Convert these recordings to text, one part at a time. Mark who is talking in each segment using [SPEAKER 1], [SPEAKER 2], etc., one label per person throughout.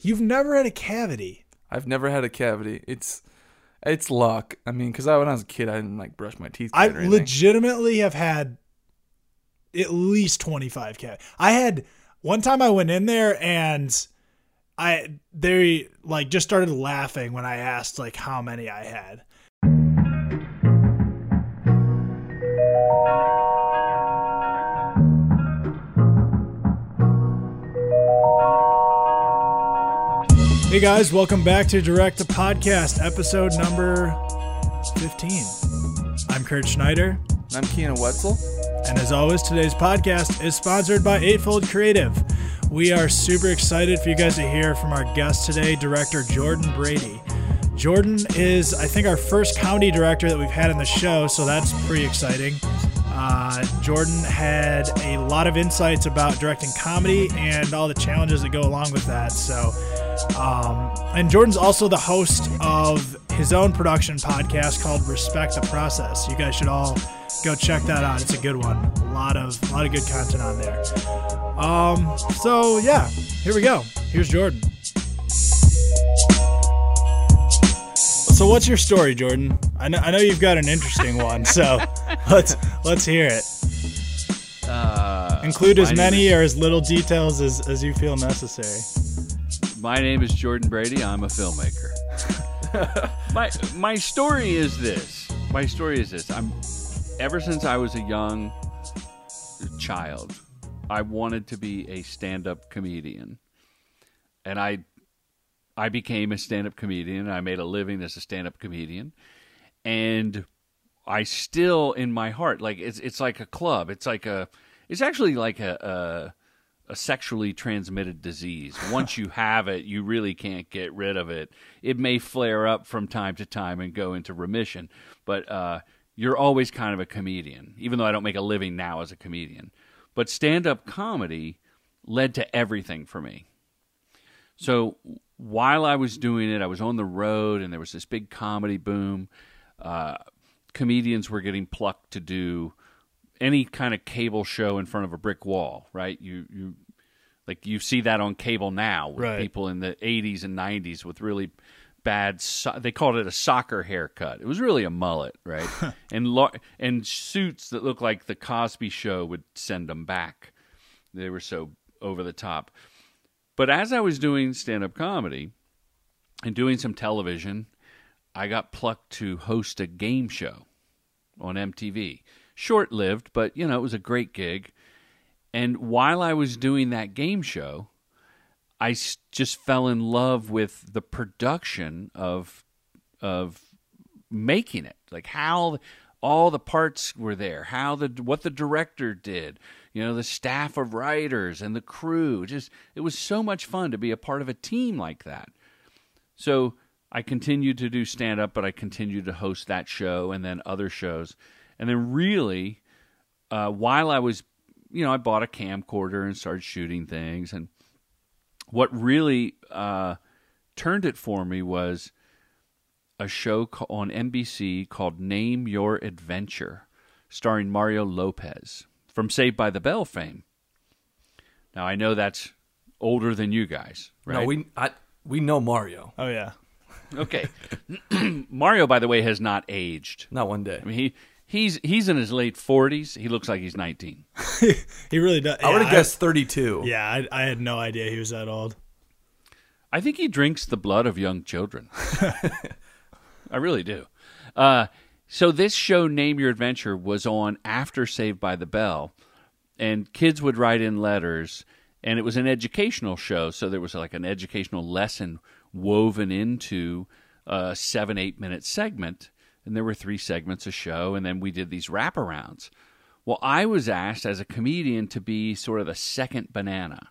[SPEAKER 1] You've never had a cavity.
[SPEAKER 2] I've never had a cavity. It's it's luck. I mean, because I, when I was a kid, I didn't like brush my teeth.
[SPEAKER 1] I
[SPEAKER 2] good or anything.
[SPEAKER 1] legitimately have had at least 25 cavities. I had one time I went in there and I they like just started laughing when I asked like how many I had. Hey guys, welcome back to Direct the Podcast, episode number 15. I'm Kurt Schneider,
[SPEAKER 2] I'm Keanu Wetzel.
[SPEAKER 1] and as always, today's podcast is sponsored by Eightfold Creative. We are super excited for you guys to hear from our guest today, director Jordan Brady. Jordan is, I think, our first comedy director that we've had on the show, so that's pretty exciting. Uh, Jordan had a lot of insights about directing comedy and all the challenges that go along with that. So, um, and Jordan's also the host of his own production podcast called Respect the Process. You guys should all go check that out. It's a good one. A lot of a lot of good content on there. Um, so yeah, here we go. Here's Jordan. So what's your story, Jordan? I know, I know you've got an interesting one, so let's let's hear it.
[SPEAKER 3] Uh,
[SPEAKER 1] Include as many
[SPEAKER 3] is-
[SPEAKER 1] or as little details as, as you feel necessary.
[SPEAKER 3] my name is Jordan Brady. I'm a filmmaker. my my story is this. My story is this. I'm ever since I was a young child, I wanted to be a stand-up comedian, and I I became a stand-up comedian. I made a living as a stand-up comedian, and I still in my heart like it's it's like a club. It's like a it's actually like a, a a sexually transmitted disease. Once you have it, you really can't get rid of it. It may flare up from time to time and go into remission, but uh, you're always kind of a comedian, even though I don't make a living now as a comedian. But stand up comedy led to everything for me. So while I was doing it, I was on the road and there was this big comedy boom. Uh, comedians were getting plucked to do any kind of cable show in front of a brick wall, right? You you like you see that on cable now with
[SPEAKER 1] Right.
[SPEAKER 3] people in the 80s and 90s with really bad so- they called it a soccer haircut. It was really a mullet, right? and lo- and suits that looked like the Cosby show would send them back. They were so over the top. But as I was doing stand-up comedy and doing some television, I got plucked to host a game show on MTV. Short lived, but you know, it was a great gig. And while I was doing that game show, I just fell in love with the production of of making it. Like how all the parts were there, how the what the director did, you know, the staff of writers and the crew. Just it was so much fun to be a part of a team like that. So I continued to do stand up, but I continued to host that show and then other shows. And then really, uh, while I was, you know, I bought a camcorder and started shooting things. And what really uh, turned it for me was a show on NBC called Name Your Adventure, starring Mario Lopez from Saved by the Bell fame. Now, I know that's older than you guys, right?
[SPEAKER 2] No, we I, we know Mario.
[SPEAKER 1] Oh yeah.
[SPEAKER 3] Okay. Mario, by the way, has not aged.
[SPEAKER 2] Not one day.
[SPEAKER 3] I mean, he he's he's in his late forties. He looks like he's nineteen.
[SPEAKER 1] He really does.
[SPEAKER 2] I would have guessed 32.
[SPEAKER 1] Yeah, I, I had no idea he was that old.
[SPEAKER 3] I think he drinks the blood of young children. I really do. Uh, so this show, Name Your Adventure, was on after Saved by the Bell, and kids would write in letters, and it was an educational show. So there was like an educational lesson woven into a seven, eight minute segment, and there were three segments a show, and then we did these wraparounds. Well, I was asked as a comedian to be sort of the second banana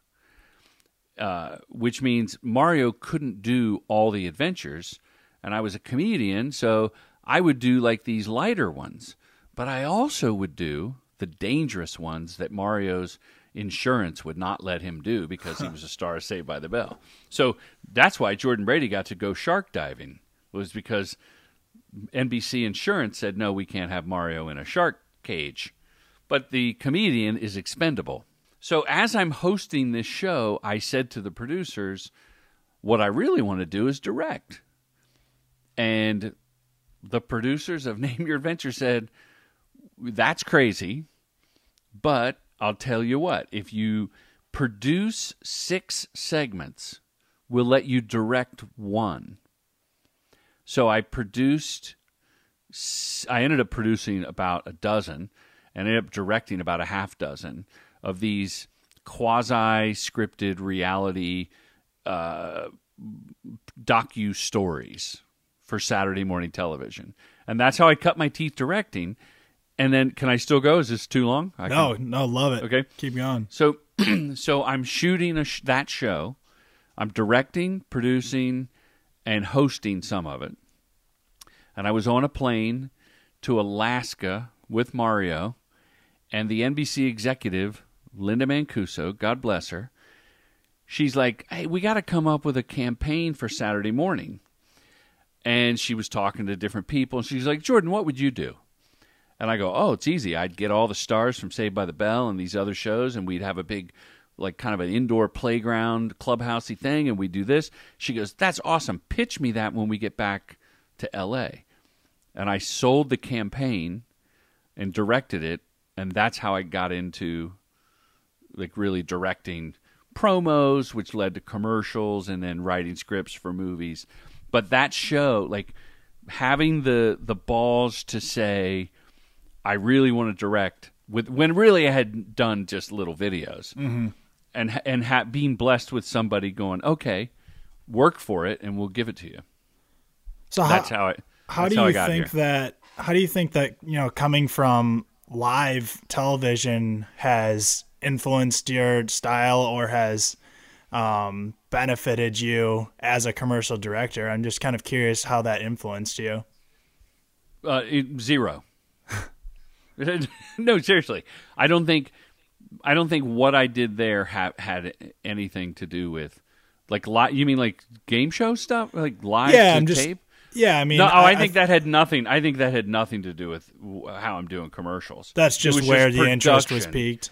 [SPEAKER 3] uh, which means Mario couldn't do all the adventures, and I was a comedian, so I would do like these lighter ones, but I also would do the dangerous ones that Mario's insurance would not let him do because he was a star of Saved by the Bell. So that's why Jordan Brady got to go shark diving was because NBC Insurance said no, we can't have Mario in a shark cage. But the comedian is expendable. So as I'm hosting this show, I said to the producers, what I really want to do is direct. And the producers of Name Your Adventure said, That's crazy. But I'll tell you what, if you produce six segments, we'll let you direct one. So I produced, I ended up producing about a dozen and ended up directing about a half dozen of these quasi scripted reality uh, docu stories for Saturday morning television, and that's how I cut my teeth directing. And then, can I still go? Is this too long? I
[SPEAKER 1] No,
[SPEAKER 3] can-
[SPEAKER 1] no, love it.
[SPEAKER 3] Okay.
[SPEAKER 1] keep going.
[SPEAKER 3] So, so I'm shooting a sh- that show. I'm directing, producing, and hosting some of it. And I was on a plane to Alaska with Mario, and the NBC executive Linda Mancuso, God bless her. She's like, "Hey, we got to come up with a campaign for Saturday morning." And she was talking to different people, and she's like, "Jordan, what would you do?" And I go, oh, it's easy. I'd get all the stars from Saved by the Bell and these other shows, and we'd have a big, like, kind of an indoor playground, clubhousey thing, and we'd do this. She goes, that's awesome. Pitch me that when we get back to L.A. And I sold the campaign and directed it, and that's how I got into, like, really directing promos, which led to commercials, and then writing scripts for movies. But that show, like, having the the balls to say I really want to direct with when really I had done just little videos, mm-hmm. and and ha- being blessed with somebody going, okay, work for it, and we'll give it to you.
[SPEAKER 1] So how,
[SPEAKER 3] That's how I.
[SPEAKER 1] how do
[SPEAKER 3] how I
[SPEAKER 1] you think
[SPEAKER 3] here.
[SPEAKER 1] that how do you think that you know coming from live television has influenced your style or has um, benefited you as a commercial director i'm just kind of curious how that influenced you
[SPEAKER 3] Uh, zero. no, seriously, I don't think I don't think what I did there ha- had anything to do with like li- You mean like game show stuff, like live
[SPEAKER 1] Yeah, I'm just-
[SPEAKER 3] tape?
[SPEAKER 1] yeah i mean
[SPEAKER 3] No, oh, I, think that had nothing. I think that had nothing to do with w- how I'm doing commercials.
[SPEAKER 1] that's just where the interest was piqued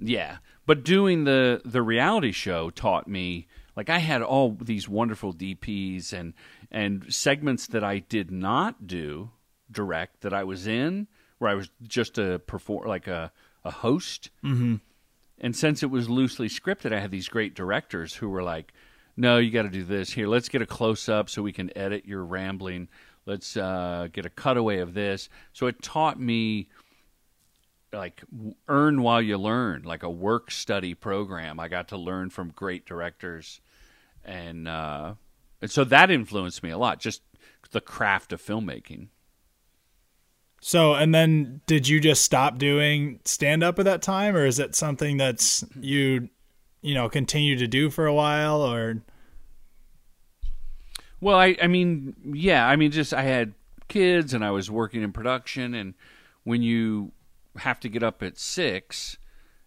[SPEAKER 3] Yeah, but doing the the reality show taught me like I had all these wonderful DPs and and segments that I did not do direct that I was in where I was just a perform like a a host. Mm-hmm. And since it was loosely scripted, I had these great directors who were like, "No, you got to do this here. Let's get a close up so we can edit your rambling. Let's uh, get a cutaway of this." So it taught me like earn while you learn, like a work study program. I got to learn from great directors, and uh, and so that influenced me a lot. Just the craft of filmmaking.
[SPEAKER 1] So, and then did you just stop doing stand up at that time, or is it something that's you, you know, continue to do for a while, or
[SPEAKER 3] Well, I, I mean, yeah, I mean, just I had kids and I was working in production, and when you have to get up at six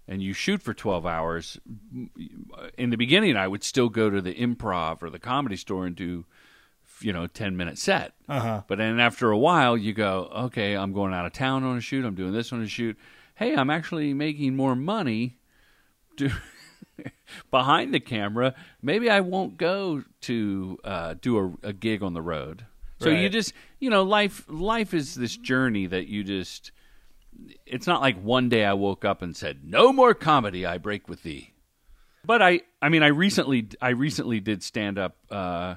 [SPEAKER 3] and you shoot for 12 hours, in the beginning, I would still go to the improv or the comedy store and do, you know, 10 minute set.
[SPEAKER 1] uh-huh.
[SPEAKER 3] But then after a while, you go, okay, I'm going out of town on a shoot. I'm doing this on a shoot. Hey, I'm actually making more money do, behind the camera. Maybe I won't go to uh, do a, a gig on the road. So you just, you know, life life is this journey that you just. It's not like one day I woke up and said, "No more comedy. I break with thee." But I, I mean, I recently, I recently did stand up. Uh,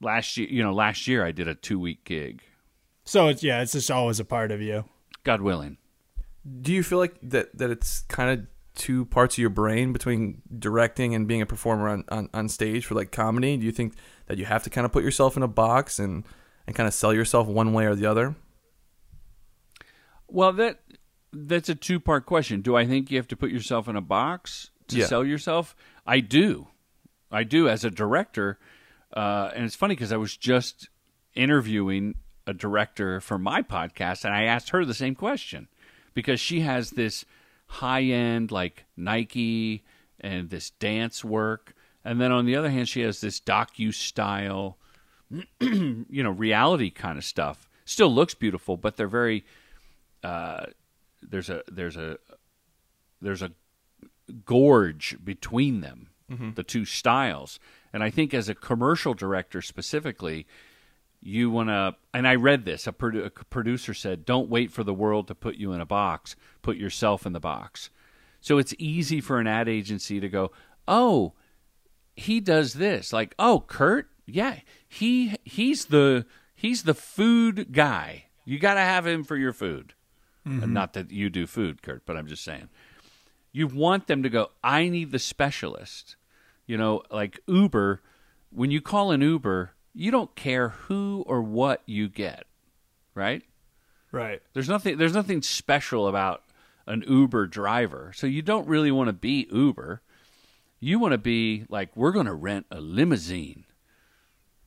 [SPEAKER 3] last year, you know, last year I did a two week gig.
[SPEAKER 1] So it's yeah, it's just always a part of you.
[SPEAKER 3] God willing.
[SPEAKER 2] Do you feel like that that it's kind of two parts of your brain between directing and being a performer on, on, on stage for like comedy? Do you think that you have to kind of put yourself in a box and and kind of sell yourself one way or the other?
[SPEAKER 3] Well, that that's a two part question. Do I think you have to put yourself in a box to
[SPEAKER 2] Yeah.
[SPEAKER 3] sell yourself? I do. I do as a director. Uh, and it's funny because I was just interviewing a director for my podcast, and I asked her the same question because she has this high end like Nike and this dance work, and then on the other hand, she has this docu style, you know, reality kind of stuff. Still looks beautiful, but they're very uh, there's a there's a there's a gorge between them, the two styles, And I think as a commercial director specifically, you want to. And I read this. A, produ- a producer said, "Don't wait for the world to put you in a box. Put yourself in the box." So it's easy for an ad agency to go, "Oh, he does this." Like, "Oh, Kurt, yeah, he he's the he's the food guy. You got to have him for your food." And mm-hmm. not that you do food, Kurt, but I'm just saying. You want them to go, I need the specialist. You know, like Uber, when you call an Uber, you don't care who or what you get, right?
[SPEAKER 1] Right.
[SPEAKER 3] There's nothing there's nothing special about an Uber driver. So you don't really want to be Uber. You want to be like we're going to rent a limousine.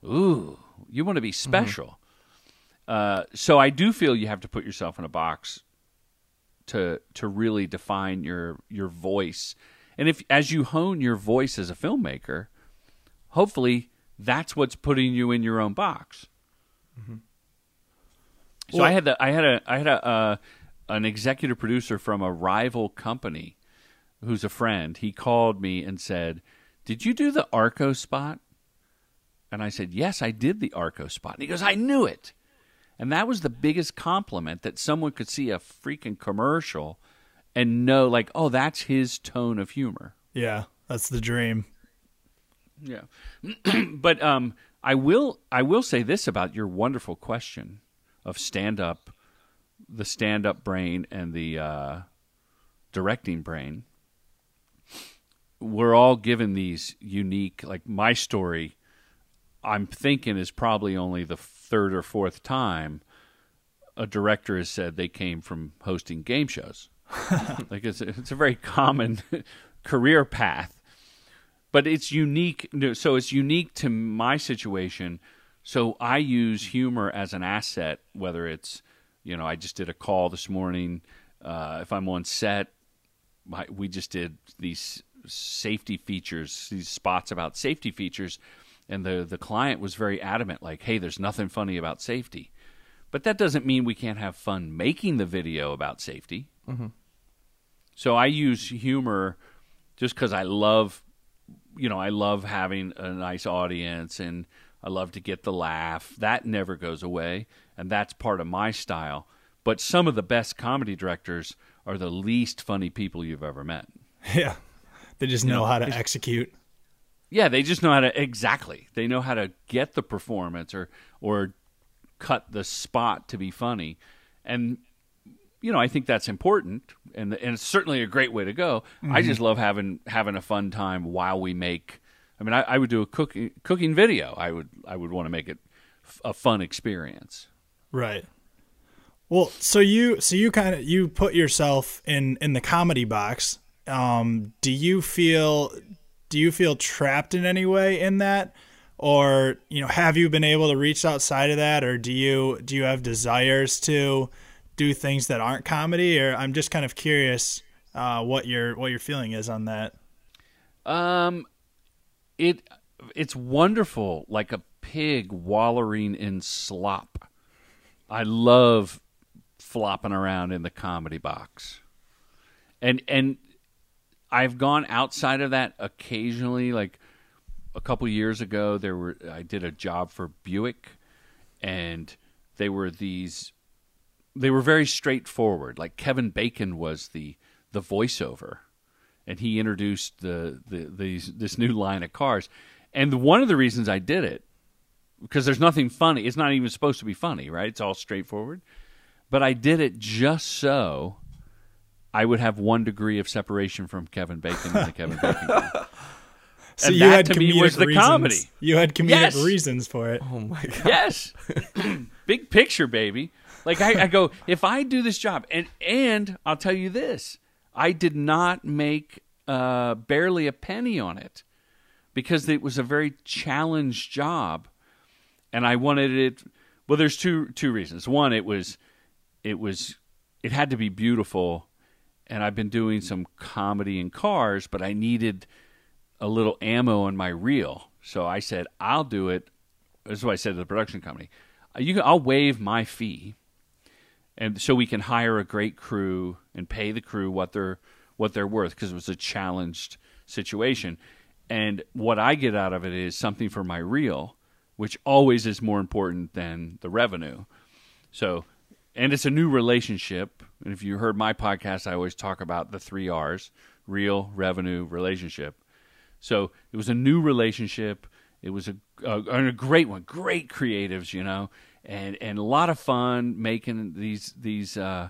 [SPEAKER 3] Ooh, you want to be mm-hmm. special. Uh, so I do feel you have to put yourself in a box to to really define your your voice. And if as you hone your voice as a filmmaker, hopefully that's what's putting you in your own box. So
[SPEAKER 1] Well-
[SPEAKER 3] I had the I had a I had a uh, an executive producer from a rival company who's a friend. He called me and said, "Did you do the Arco spot?" And I said, "Yes, I did the Arco spot." And he goes, "I knew it." And that was the biggest compliment that someone could see a freaking commercial and know like, "Oh, that's his tone of humor."
[SPEAKER 1] Yeah, that's the dream.
[SPEAKER 3] Yeah. but um I will I will say this about your wonderful question of stand up the stand up brain and the uh, directing brain. We're all given these unique like my story I'm thinking is probably only the third or fourth time a director has said they came from hosting game shows. like it's it's a very common career path but it's unique so it's unique to my situation so i use humor as an asset whether it's you know i just did a call this morning uh, if i'm on set my, we just did these safety features these spots about safety features and the the client was very adamant like hey there's nothing funny about safety but that doesn't mean we can't have fun making the video about safety mm-hmm. so i use humor just because i love you know, I love having a nice audience and I love to get the laugh. That never goes away, and that's part of my style. But some of the best comedy directors are the least funny people you've ever met.
[SPEAKER 1] Yeah. They just know
[SPEAKER 3] know,
[SPEAKER 1] how to execute.
[SPEAKER 3] Yeah, they just know how to exactly. They know how to get the performance or or cut the spot to be funny. And you know, I think that's important and and it's certainly a great way to go. I just love having having a fun time while we make I mean, I, I would do a cooking cooking video. I would I would want to make it f- a fun experience.
[SPEAKER 1] Right. Well, so you so you kind of you put yourself in in the comedy box. Um, do you feel do you feel trapped in any way in that, or you know have you been able to reach outside of that, or do you do you have desires to do things that aren't comedy? Or I'm just kind of curious uh, what your what your feeling is on that.
[SPEAKER 3] Um, it it's wonderful, like a pig wallowing in slop. I love flopping around in the comedy box, and and I've gone outside of that occasionally. Like a couple years ago, there were I did a job for Buick, and they were these. They were very straightforward. Like Kevin Bacon was the the voiceover and he introduced the, the these this new line of cars. And one of the reasons I did it because there's nothing funny. It's not even supposed to be funny, right? It's all straightforward. But I did it just so I would have one degree of separation from Kevin Bacon and the Kevin Bacon. Group.
[SPEAKER 1] So
[SPEAKER 3] And
[SPEAKER 1] you
[SPEAKER 3] that
[SPEAKER 1] had
[SPEAKER 3] to me
[SPEAKER 1] comedic
[SPEAKER 3] was the
[SPEAKER 1] reasons.
[SPEAKER 3] comedy.
[SPEAKER 1] You had comedic
[SPEAKER 3] Yes.
[SPEAKER 1] reasons for it.
[SPEAKER 2] Oh my god.
[SPEAKER 3] yes, big picture, baby. Like I, I go, if I do this job, and and I'll tell you this, I did not make uh, barely a penny on it because it was a very challenged job, and I wanted it. Well, there's two two reasons. One, it was it was it had to be beautiful, and I've been doing some comedy in cars, but I needed a little ammo in my reel, so I said I'll do it. This is what I said to the production company. Uh, You, can- I'll waive my fee, and so we can hire a great crew and pay the crew what they're what they're worth because it was a challenged situation. And what I get out of it is something for my reel, which always is more important than the revenue. So, and it's a new relationship. And if you heard my podcast, I always talk about the three R's reel, revenue, relationship. So it was a new relationship. It was a, a, a great one, great creatives, you know, and, and a lot of fun making these, these, uh,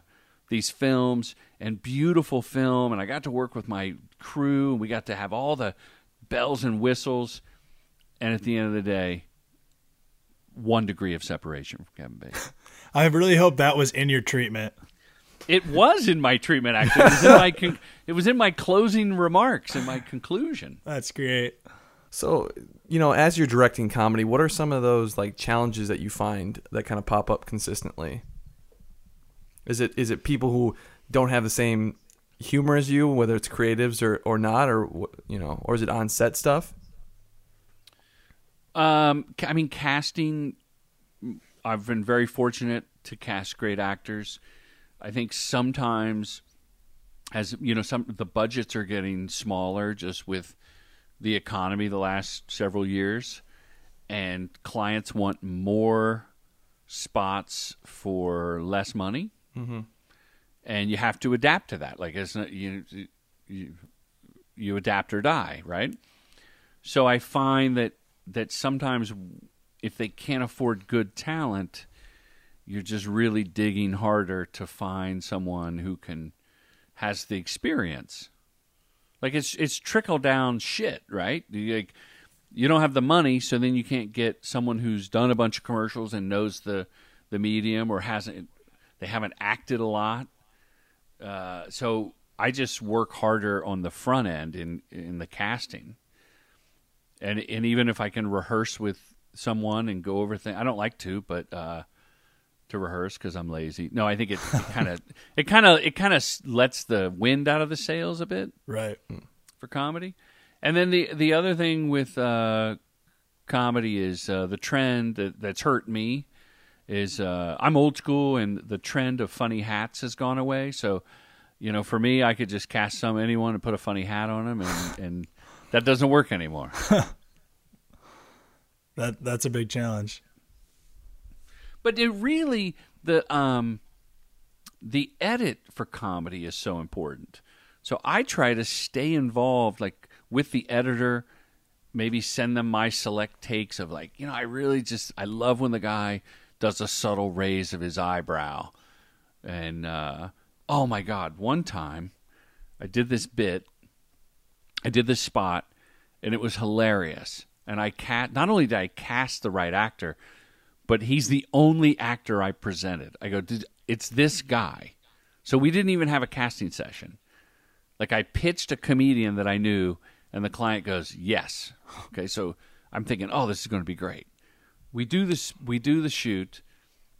[SPEAKER 3] these films and beautiful film. And I got to work with my crew and we got to have all the bells and whistles. And at the end of the day, one degree of separation from Kevin Bacon.
[SPEAKER 1] I really hope that was in your treatment.
[SPEAKER 3] It was in my treatment. Actually, it was in my con- it was in my closing remarks and my conclusion.
[SPEAKER 1] That's great.
[SPEAKER 2] So, you know, as you're directing comedy, what are some of those like challenges that you find that kind of pop up consistently? Is it is it people who don't have the same humor as you, whether it's creatives or, or not, or you know, or is it on set stuff?
[SPEAKER 3] Um, I mean, casting. I've been very fortunate to cast great actors. I think sometimes, as you know, some the budgets are getting smaller just with the economy the last several years, and clients want more spots for less money,
[SPEAKER 2] Mm-hmm.
[SPEAKER 3] and you have to adapt to that. Like it's not you you you adapt or die, right? So I find that that sometimes if they can't afford good talent, you're just really digging harder to find someone who can has the experience. Like it's it's trickle down shit, right? Like you don't have the money, so then you can't get someone who's done a bunch of commercials and knows the the medium or hasn't they haven't acted a lot. Uh, so I just work harder on the front end in in the casting. And and even if I can rehearse with someone and go over things, I don't like to, but uh, to rehearse because I'm lazy. No, I think it kind of it kind of it kind of lets the wind out of the sails a bit
[SPEAKER 1] Right.
[SPEAKER 3] for comedy. And then the the other thing with uh, comedy is uh, the trend that, that's hurt me is uh, I'm old school and the trend of funny hats has gone away. So, you know, for me, I could just cast some anyone and put a funny hat on them, and, and that doesn't work anymore.
[SPEAKER 1] That that's a big challenge.
[SPEAKER 3] But it really the um the edit for comedy is so important. So I try to stay involved like with the editor, maybe send them my select takes of like, you know, I really just I love when the guy does a subtle raise of his eyebrow. And uh oh my god, one time I did this bit I did this spot and it was hilarious. And I cat not only did I cast the right actor, but he's the only actor I presented. I go, "Did- it's this guy. So we didn't even have a casting session. Like I pitched a comedian that I knew, and the client goes, "Yes." Okay, so I'm thinking, "Oh, this is going to be great." We do this. We do the shoot.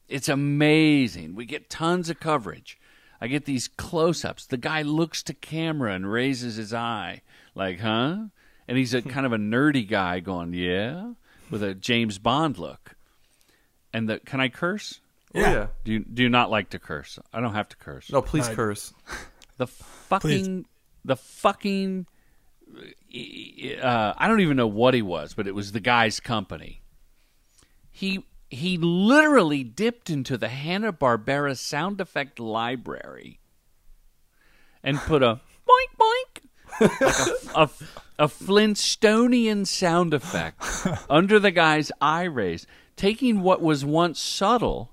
[SPEAKER 3] It's amazing. We get tons of coverage. I get these close-ups. The guy looks to camera and raises his eye, like, "Huh?" And he's a kind of a nerdy guy, going, "Yeah," with a James Bond look. And the can I curse?
[SPEAKER 2] Oh, yeah.
[SPEAKER 3] Do you do you not like to curse? I don't have to curse.
[SPEAKER 2] No, please
[SPEAKER 1] No.
[SPEAKER 2] curse.
[SPEAKER 3] The fucking the fucking uh, I don't even know what he was, but it was the guy's company. He he literally dipped into the Hanna Barbera sound effect library and put a boink boink like a, a, a Flintstonian sound effect under the guy's eye raise, taking what was once subtle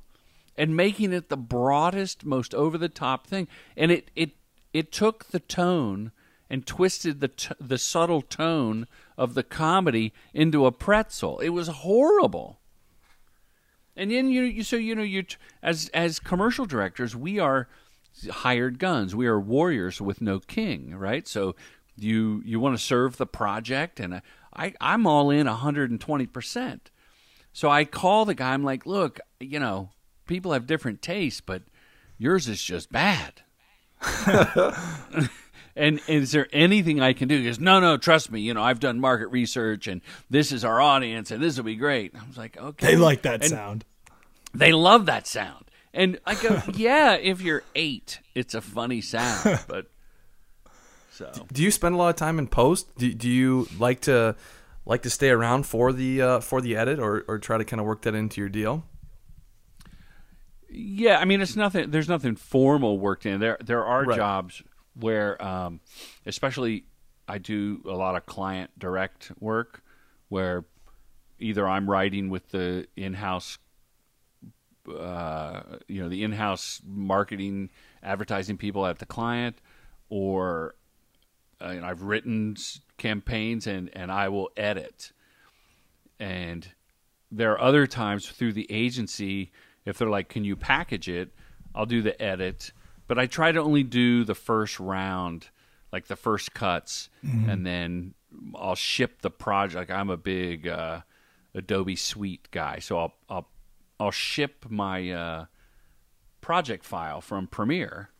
[SPEAKER 3] and making it the broadest, most over the top thing. And it it it took the tone and twisted the t- the subtle tone of the comedy into a pretzel. It was horrible. And then you, you so you know you as as commercial directors, we are hired guns. We are warriors with no king, right? So you you want to serve the project, and I I'm all in 120 percent. So I call the guy. I'm like, look, you know, people have different tastes, but yours is just bad. and is there anything I can do? He goes, no, no, trust me. You know, I've done market research, and this is our audience, and this will be great. I was like, okay,
[SPEAKER 1] They like that
[SPEAKER 3] And
[SPEAKER 1] sound.
[SPEAKER 3] They love that sound, and I go, yeah, if you're eight, it's a funny sound, but So
[SPEAKER 2] Do you spend a lot of time in post? Do, do you like to like to stay around for the uh, for the edit, or, or try to kind of work that into your deal?
[SPEAKER 3] Yeah, I mean, it's nothing. There's nothing formal worked in there. There are
[SPEAKER 2] Right.
[SPEAKER 3] jobs where, um, especially, I do a lot of client direct work, where either I'm writing with the in-house, uh, you know, the in-house marketing, advertising people at the client, or uh, and I've written campaigns and and I will edit, and there are other times through the agency if they're like can you package it? I'll do the edit but i try to only do the first round like the first cuts and then i'll ship the project. Like i'm a big uh, adobe suite guy so i'll i'll i'll ship my uh, project file from premiere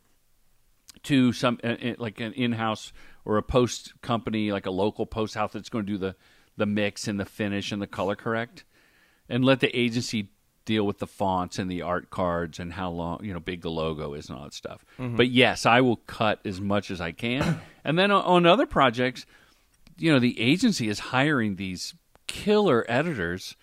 [SPEAKER 3] to some uh, like an in-house or a post company like a local post house that's going to do the the mix and the finish and the color correct and let the agency deal with the fonts and the art cards and how long you know big the logo is and all that stuff. Mm-hmm. But yes i will cut as much as i can. And then on, on other projects you know the agency is hiring these killer editors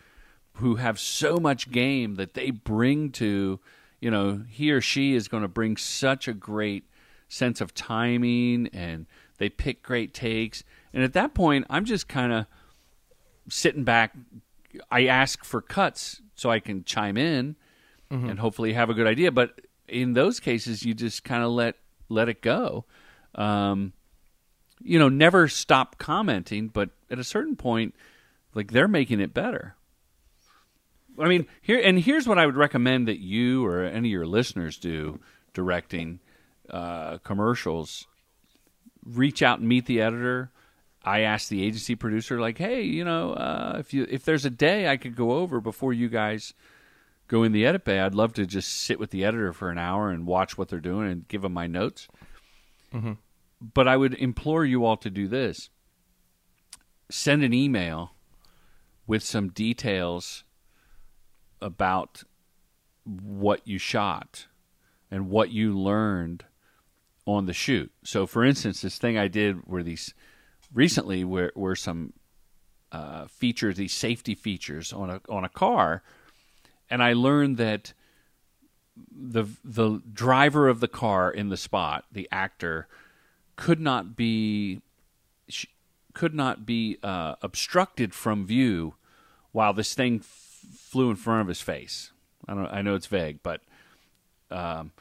[SPEAKER 3] who have so much game that they bring to you know he or she is going to bring such a great sense of timing and they pick great takes. And at that point i'm just kind of sitting back. I ask for cuts so i can chime in and hopefully have a good idea. But in those cases you just kind of let let it go. Um, you know never stop commenting but at a certain point like they're making it better. I mean, here and here's what I would recommend that you or any of your listeners do directing uh, commercials. Reach out and meet the editor. I asked the agency producer, like, hey, you know, uh, if you if there's a day I could go over before you guys go in the edit bay, I'd love to just sit with the editor for an hour and watch what they're doing and give them my notes. But I would implore you all to do this: send an email with some details about what you shot and what you learned on the shoot. So, for instance, this thing I did were these recently were were some uh, features, these safety features on a on a car, and I learned that the the driver of the car in the spot, the actor, could not be could not be uh, obstructed from view while this thing f- flew in front of his face. I don't. I know it's vague, but um,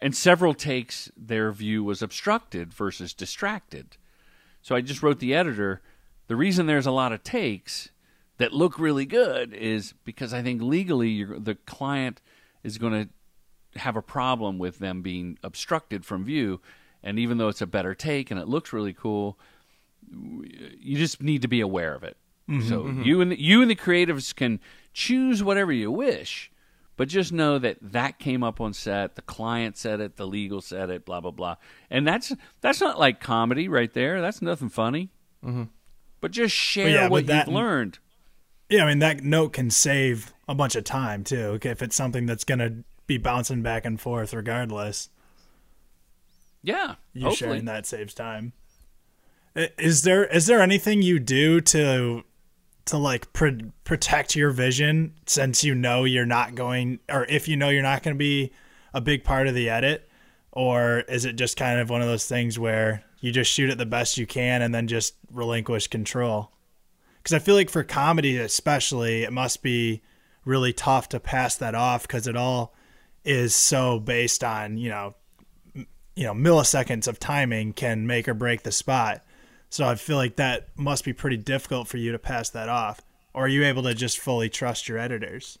[SPEAKER 3] and several takes their view was obstructed versus distracted. So I just wrote the editor. The reason there's a lot of takes that look really good is because I think legally you're, the client is going to have a problem with them being obstructed from view. And even though it's a better take and it looks really cool, you just need to be aware of it. Mm-hmm, so mm-hmm. you and the, you and the creatives can choose whatever you wish, but just know that that came up on set. The client said it, the legal said it, blah blah blah, and that's that's not like comedy right there. That's nothing funny. Mm-hmm. But just share
[SPEAKER 1] yeah,
[SPEAKER 3] what
[SPEAKER 1] that-
[SPEAKER 3] you've learned.
[SPEAKER 1] Yeah, I mean that note can save a bunch of time too. Okay, if it's something that's gonna be bouncing back and forth regardless,
[SPEAKER 3] Yeah,
[SPEAKER 1] you
[SPEAKER 3] hopefully.
[SPEAKER 1] sharing that saves time. Is there is there anything you do to to like pr- protect your vision since you know you're not going or if you know you're not going to be a big part of the edit or is it just kind of one of those things where you just shoot it the best you can and then just relinquish control? because I feel like for comedy especially, it must be really tough to pass that off because it all is so based on you know, you know, milliseconds of timing can make or break the spot. So I feel like that must be pretty difficult for you to pass that off. Or are you able to just fully trust your editors?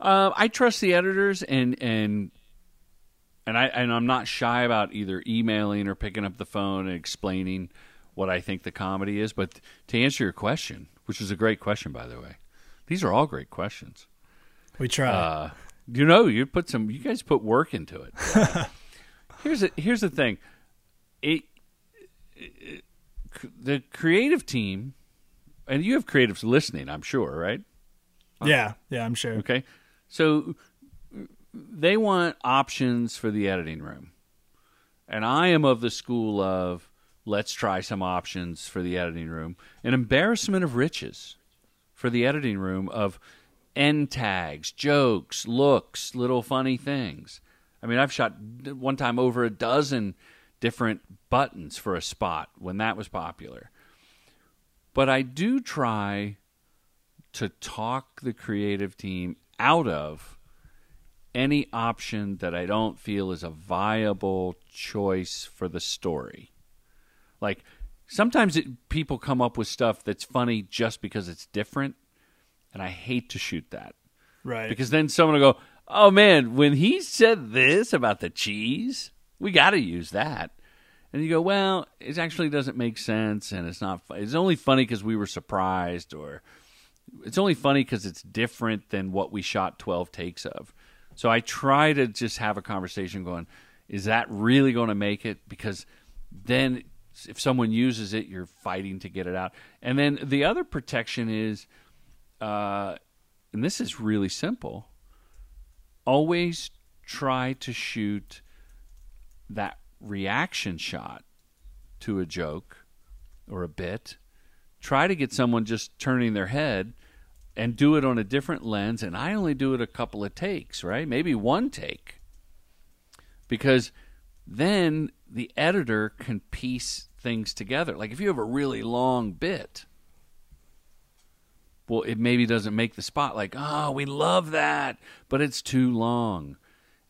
[SPEAKER 3] Uh, I trust the editors, and and and I and I'm not shy about either emailing or picking up the phone and explaining what I think the comedy is. But to answer your question, which is a great question, by the way, these are all great questions.
[SPEAKER 1] We try.
[SPEAKER 3] Uh, you know, you put some, you guys put work into it. here's a, here's the thing, it, it- the creative team, and you have creatives listening, I'm sure, right?
[SPEAKER 1] yeah, yeah, I'm sure.
[SPEAKER 3] Okay. So they want options for the editing room. And I am of the school of let's try some options for the editing room. An embarrassment of riches for the editing room of end tags, jokes, looks, little funny things. I mean, I've shot one time over a dozen different buttons for a spot when that was popular. But I do try to talk the creative team out of any option that I don't feel is a viable choice for the story. Like sometimes it, people come up with stuff that's funny just because it's different, and I hate to shoot that.
[SPEAKER 1] Right.
[SPEAKER 3] Because then someone will go, "Oh man, when he said this about the cheese, we got to use that." And you go, "Well, it actually doesn't make sense, and it's not. It's only funny because we were surprised, or it's only funny because it's different than what we shot twelve takes of." So I try to just have a conversation going, "Is that really going to make it?" Because then if someone uses it, you're fighting to get it out. And then the other protection is, uh, and this is really simple always try to shoot that reaction shot to a joke or a bit. Try to get someone just turning their head and do it on a different lens. And I only do it a couple of takes, right? Maybe one take. Because then the editor can piece things together. Like if you have a really long bit, well, it maybe doesn't make the spot like, oh, we love that, but it's too long.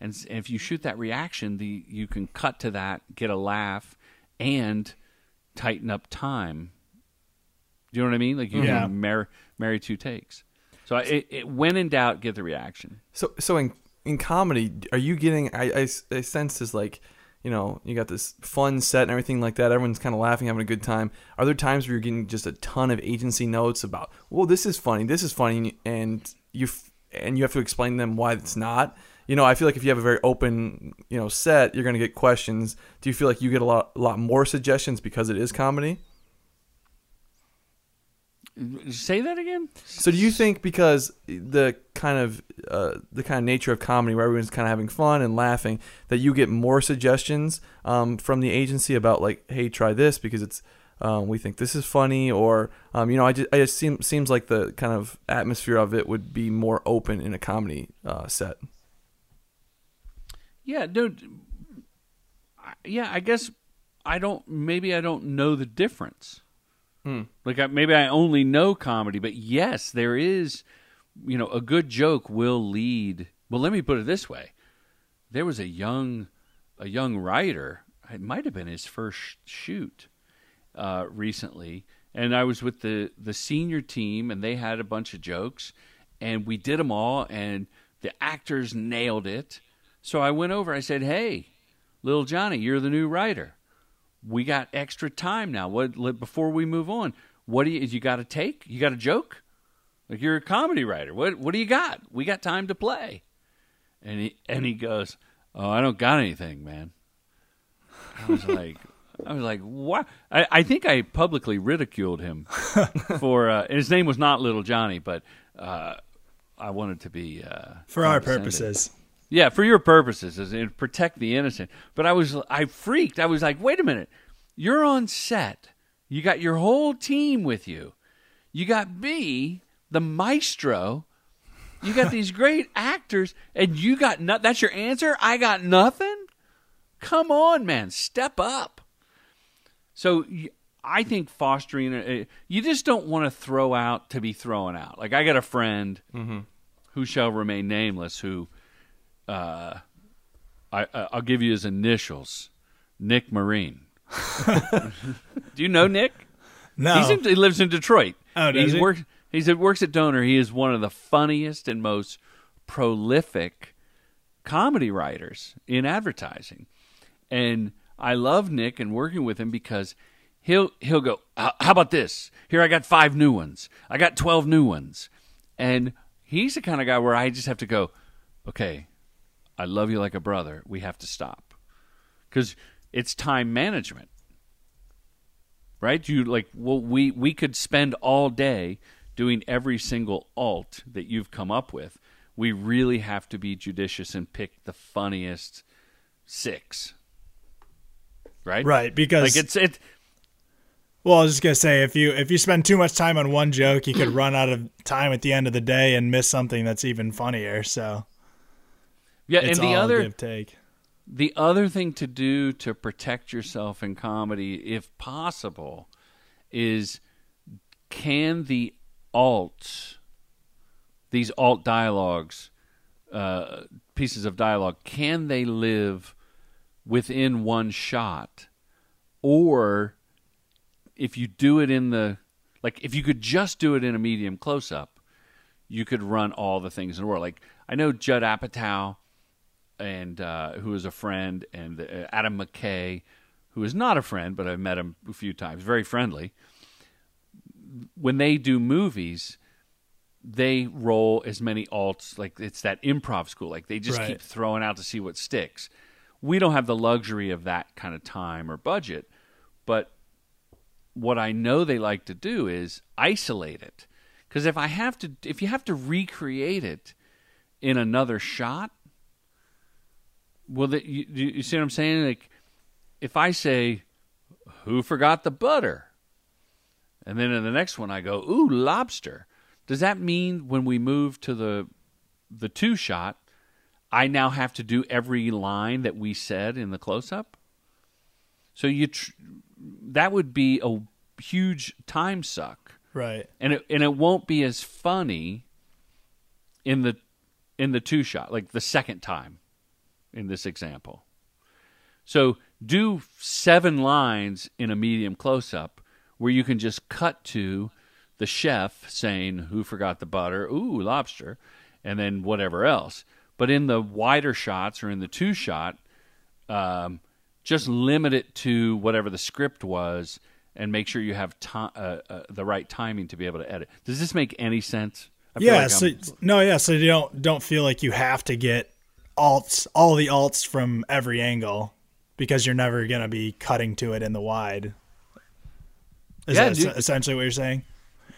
[SPEAKER 3] And if you shoot that reaction, the you can cut to that, get a laugh, and tighten up time. Do you know what I mean? Like you
[SPEAKER 1] Yeah.
[SPEAKER 3] can marry, marry two takes. So I- it, it, when in doubt, get the reaction.
[SPEAKER 2] So so in in comedy, are you getting? I, I, I sense this like, you know, you got this fun set and everything like that. Everyone's kind of laughing, having a good time. Are there times where you're getting just a ton of agency notes about, well, this is funny, this is funny, and you f- and you have to explain to them why it's not. You know, I feel like if you have a very open, you know, set, you're going to get questions. Do you feel like you get a lot, a lot more suggestions because it is comedy?
[SPEAKER 3] Say that again.
[SPEAKER 2] So do you think because the kind of uh, the kind of nature of comedy where everyone's kind of having fun and laughing that you get more suggestions um, from the agency about like hey try this because it's um, we think this is funny or um, you know I just, I just seem, seems like the kind of atmosphere of it would be more open in a comedy uh, set.
[SPEAKER 3] Yeah, dude. Yeah, I guess I don't. Maybe I don't know the difference.
[SPEAKER 2] Hmm.
[SPEAKER 3] Like I, maybe I only know comedy, but yes, there is. You know, a good joke will lead. Well, let me put it this way: there was a young, a young writer. It might have been his first shoot uh, recently, and I was with the the senior team, and they had a bunch of jokes, and we did them all, and the actors nailed it. So I went over. I said, "Hey, little Johnny, you're the new writer. We got extra time now. What before we move on? What do you you got to take? You got a joke? Like you're a comedy writer. What what do you got? We got time to play." And he and he goes, "Oh, I don't got anything, man." I was like, I was like, what? I, I think I publicly ridiculed him for. Uh, his name was not Little Johnny, but uh, I wanted to be uh,
[SPEAKER 1] For our purposes.
[SPEAKER 3] Yeah, for your purposes, as in protect the innocent. But I was, I freaked. I was like, wait a minute, you're on set. You got your whole team with you. You got me, the maestro. You got these great actors, and you got not. That's your answer. I got nothing. Come on, man, step up. So y- I think fostering, uh, you just don't want to throw out to be thrown out. Like I got a friend who shall remain nameless who uh, I, I- I'll give you his initials, Nick Marine. Do you know Nick?
[SPEAKER 1] No.
[SPEAKER 3] He's in, he lives in Detroit.
[SPEAKER 1] Oh, does
[SPEAKER 3] he's
[SPEAKER 1] he?
[SPEAKER 3] Works, he's at works at Doner. He is one of the funniest and most prolific comedy writers in advertising, and I love Nick and working with him because he'll he'll go. "How how about this? Here, I got five new ones. I got twelve new ones, and he's the kind of guy where I just have to go. Okay, I love you like a brother. We have to stop because it's time management right? You like well, we we could spend all day doing every single alt that you've come up with. We really have to be judicious and pick the funniest six. right?
[SPEAKER 1] Right, because
[SPEAKER 3] Like it's it.
[SPEAKER 1] well, I was just gonna say if you if you spend too much time on one joke, you could run out of time at the end of the day and miss something that's even funnier. So
[SPEAKER 3] Yeah,
[SPEAKER 1] it's
[SPEAKER 3] and the other
[SPEAKER 1] give take.
[SPEAKER 3] the other thing to do to protect yourself in comedy, if possible, is can the alts, these alt dialogues, uh, pieces of dialogue, can they live within one shot, or if you do it in the like, if you could just do it in a medium close up, you could run all the things in the world. Like I know Judd Apatow and uh, who is a friend, and uh, Adam McKay, who is not a friend, but I've met him a few times, very friendly. When they do movies, they roll as many alts, like it's that improv school. Like they just
[SPEAKER 1] Right.
[SPEAKER 3] keep throwing out to see what sticks. We don't have the luxury of that kind of time or budget, but what I know they like to do is isolate it. Because if I have to, if you have to recreate it in another shot, well, the, you, you you see what I'm saying? Like, if I say, "Who forgot the butter?" and then in the next one I go, "Ooh, lobster," does that mean when we move to the the two shot, I now have to do every line that we said in the close up? So you tr- that would be a huge time suck
[SPEAKER 1] Right.
[SPEAKER 3] and it and it won't be as funny in the in the two shot like the second time in this example so do seven lines in a medium close up where you can just cut to the chef saying who forgot the butter ooh lobster and then whatever else but in the wider shots or in the two shot um, just limit it to whatever the script was and make sure you have ti uh, uh, the right timing to be able to edit. Does this make any sense? I
[SPEAKER 1] Yeah.
[SPEAKER 3] like
[SPEAKER 1] so no, yeah. So you don't don't feel like you have to get alts, all the alts from every angle, because you're never gonna be cutting to it in the wide. Is
[SPEAKER 3] Yeah,
[SPEAKER 1] that
[SPEAKER 3] dude.
[SPEAKER 1] essentially what you're saying?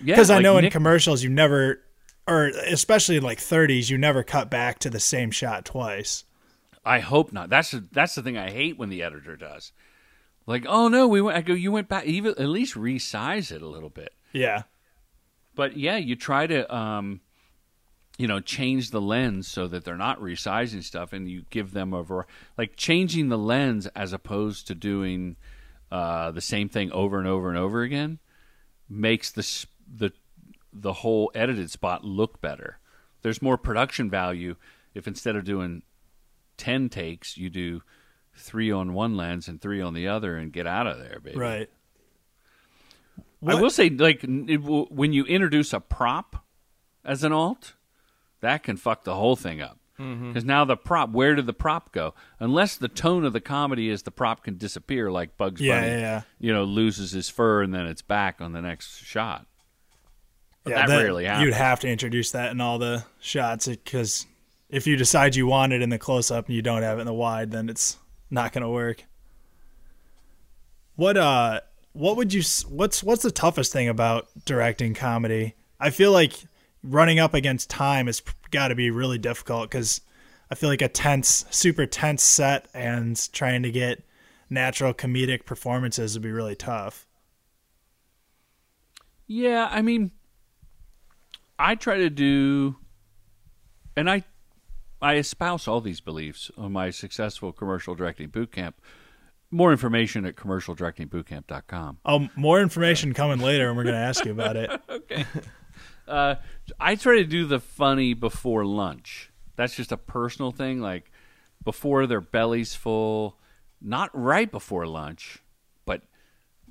[SPEAKER 3] yeah,
[SPEAKER 1] Because I
[SPEAKER 3] like
[SPEAKER 1] know in
[SPEAKER 3] Nick-
[SPEAKER 1] commercials you never, or especially in like 30s, you never cut back to the same shot twice.
[SPEAKER 3] I hope not. That's the, that's the thing I hate when the editor does. Like, oh no, we went. I go, you went back. Even at least resize it a little bit.
[SPEAKER 1] Yeah.
[SPEAKER 3] But yeah, you try to, um, you know, change the lens so that they're not resizing stuff, and you give them a var- like changing the lens as opposed to doing uh, the same thing over and over and over again makes the the the whole edited spot look better. There's more production value if instead of doing ten takes, you do three on one lens and three on the other, and get out of there, baby.
[SPEAKER 1] Right.
[SPEAKER 3] i will say, like, it when you introduce a prop as an alt, that can fuck the whole thing up. Because now the prop, where did the prop go? Unless the tone of the comedy is the prop can disappear, like Bugs
[SPEAKER 1] Yeah,
[SPEAKER 3] Bunny,
[SPEAKER 1] yeah, yeah.
[SPEAKER 3] you know, loses his fur and then it's back on the next shot. But
[SPEAKER 1] Yeah,
[SPEAKER 3] that, rarely happens.
[SPEAKER 1] You'd have to introduce that in all the shots because if you decide you want it in the close up and you don't have it in the wide, then it's not going to work. What uh, what would you? What's what's the toughest thing about directing comedy? I feel like running up against time has got to be really difficult because I feel like a tense, super tense set and trying to get natural comedic performances would be really tough.
[SPEAKER 3] Yeah, I mean, I try to do, and I, I espouse all these beliefs on my successful commercial directing boot camp. More information at commercialdirectingbootcamp.com.
[SPEAKER 1] Oh, more information coming later, and we're going to ask you about it.
[SPEAKER 3] Okay. Uh, I try to do the funny before lunch. That's just a personal thing, like before their belly's full, not right before lunch, but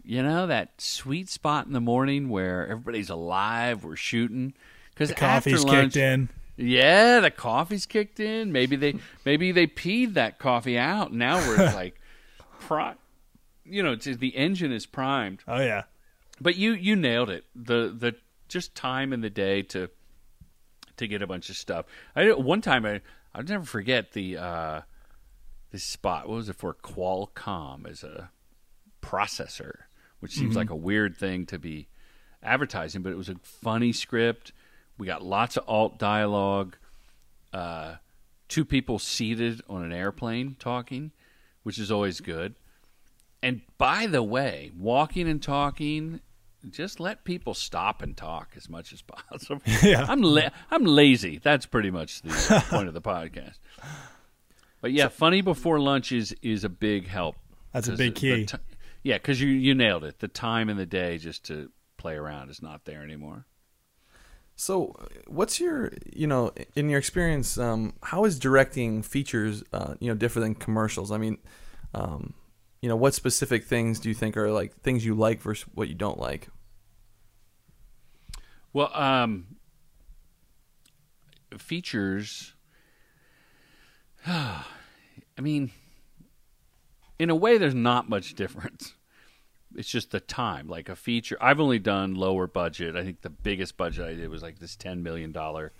[SPEAKER 3] you know that sweet spot in the morning where everybody's alive, we're shooting. Because
[SPEAKER 1] Coffee's
[SPEAKER 3] after lunch,
[SPEAKER 1] kicked in.
[SPEAKER 3] yeah, the coffee's kicked in. Maybe they maybe they peed that coffee out. Now we're like, pri- you know, the engine is primed.
[SPEAKER 1] Oh yeah,
[SPEAKER 3] But you you nailed it. The the just time in the day to to get a bunch of stuff. I one time I I'll never forget the uh, this spot. What was it for? Qualcomm as a processor, which seems like a weird thing to be advertising, but it was a funny script. We got lots of alt dialogue. Uh, two people seated on an airplane talking, which is always good. and by the way, walking and talking, just let people stop and talk as much as possible.
[SPEAKER 1] Yeah.
[SPEAKER 3] I'm la- I'm lazy. That's pretty much the point of the podcast. But yeah, funny before lunch is is a big help.
[SPEAKER 1] That's a big
[SPEAKER 3] the- the
[SPEAKER 1] key.
[SPEAKER 3] ti- yeah, because you you nailed it. The time in the day just to play around is not there anymore.
[SPEAKER 2] So, what's your, you know, in your experience, um, how is directing features, uh, you know, different than commercials? I mean, um, you know, what specific things do you think are like things you like versus what you don't like?
[SPEAKER 3] Well, um, features. I mean, in a way, there's not much difference. It's just the time. Like a feature, I've only done lower budget. I think the biggest budget I did was like this ten million dollar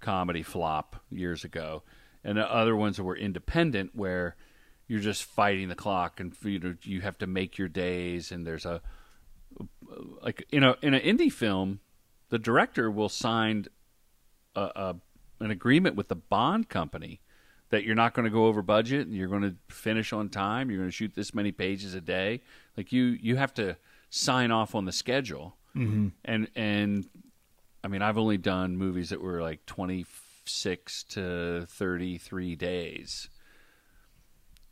[SPEAKER 3] comedy flop years ago, and the other ones were independent where you're just fighting the clock and you know you have to make your days and there's a like in a in an indie film the director will sign a, a an agreement with the bond company that you're not going to go over budget and you're going to finish on time you're going to shoot this many pages a day. Like you you have to sign off on the schedule. Mm-hmm. and and i mean i've only done movies that were like 26 to 33 days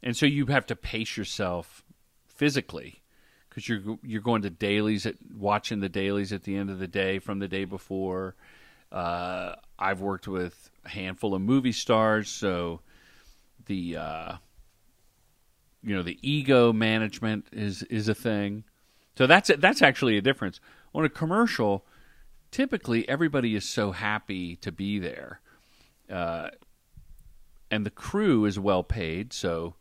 [SPEAKER 3] and so you have to pace yourself physically because you're you're going to dailies at watching the dailies at the end of the day from the day before. Uh, I've worked with a handful of movie stars, so the uh, you know the ego management is is a thing. So that's that's actually a difference. On a commercial, typically everybody is so happy to be there, uh, and the crew is well paid. So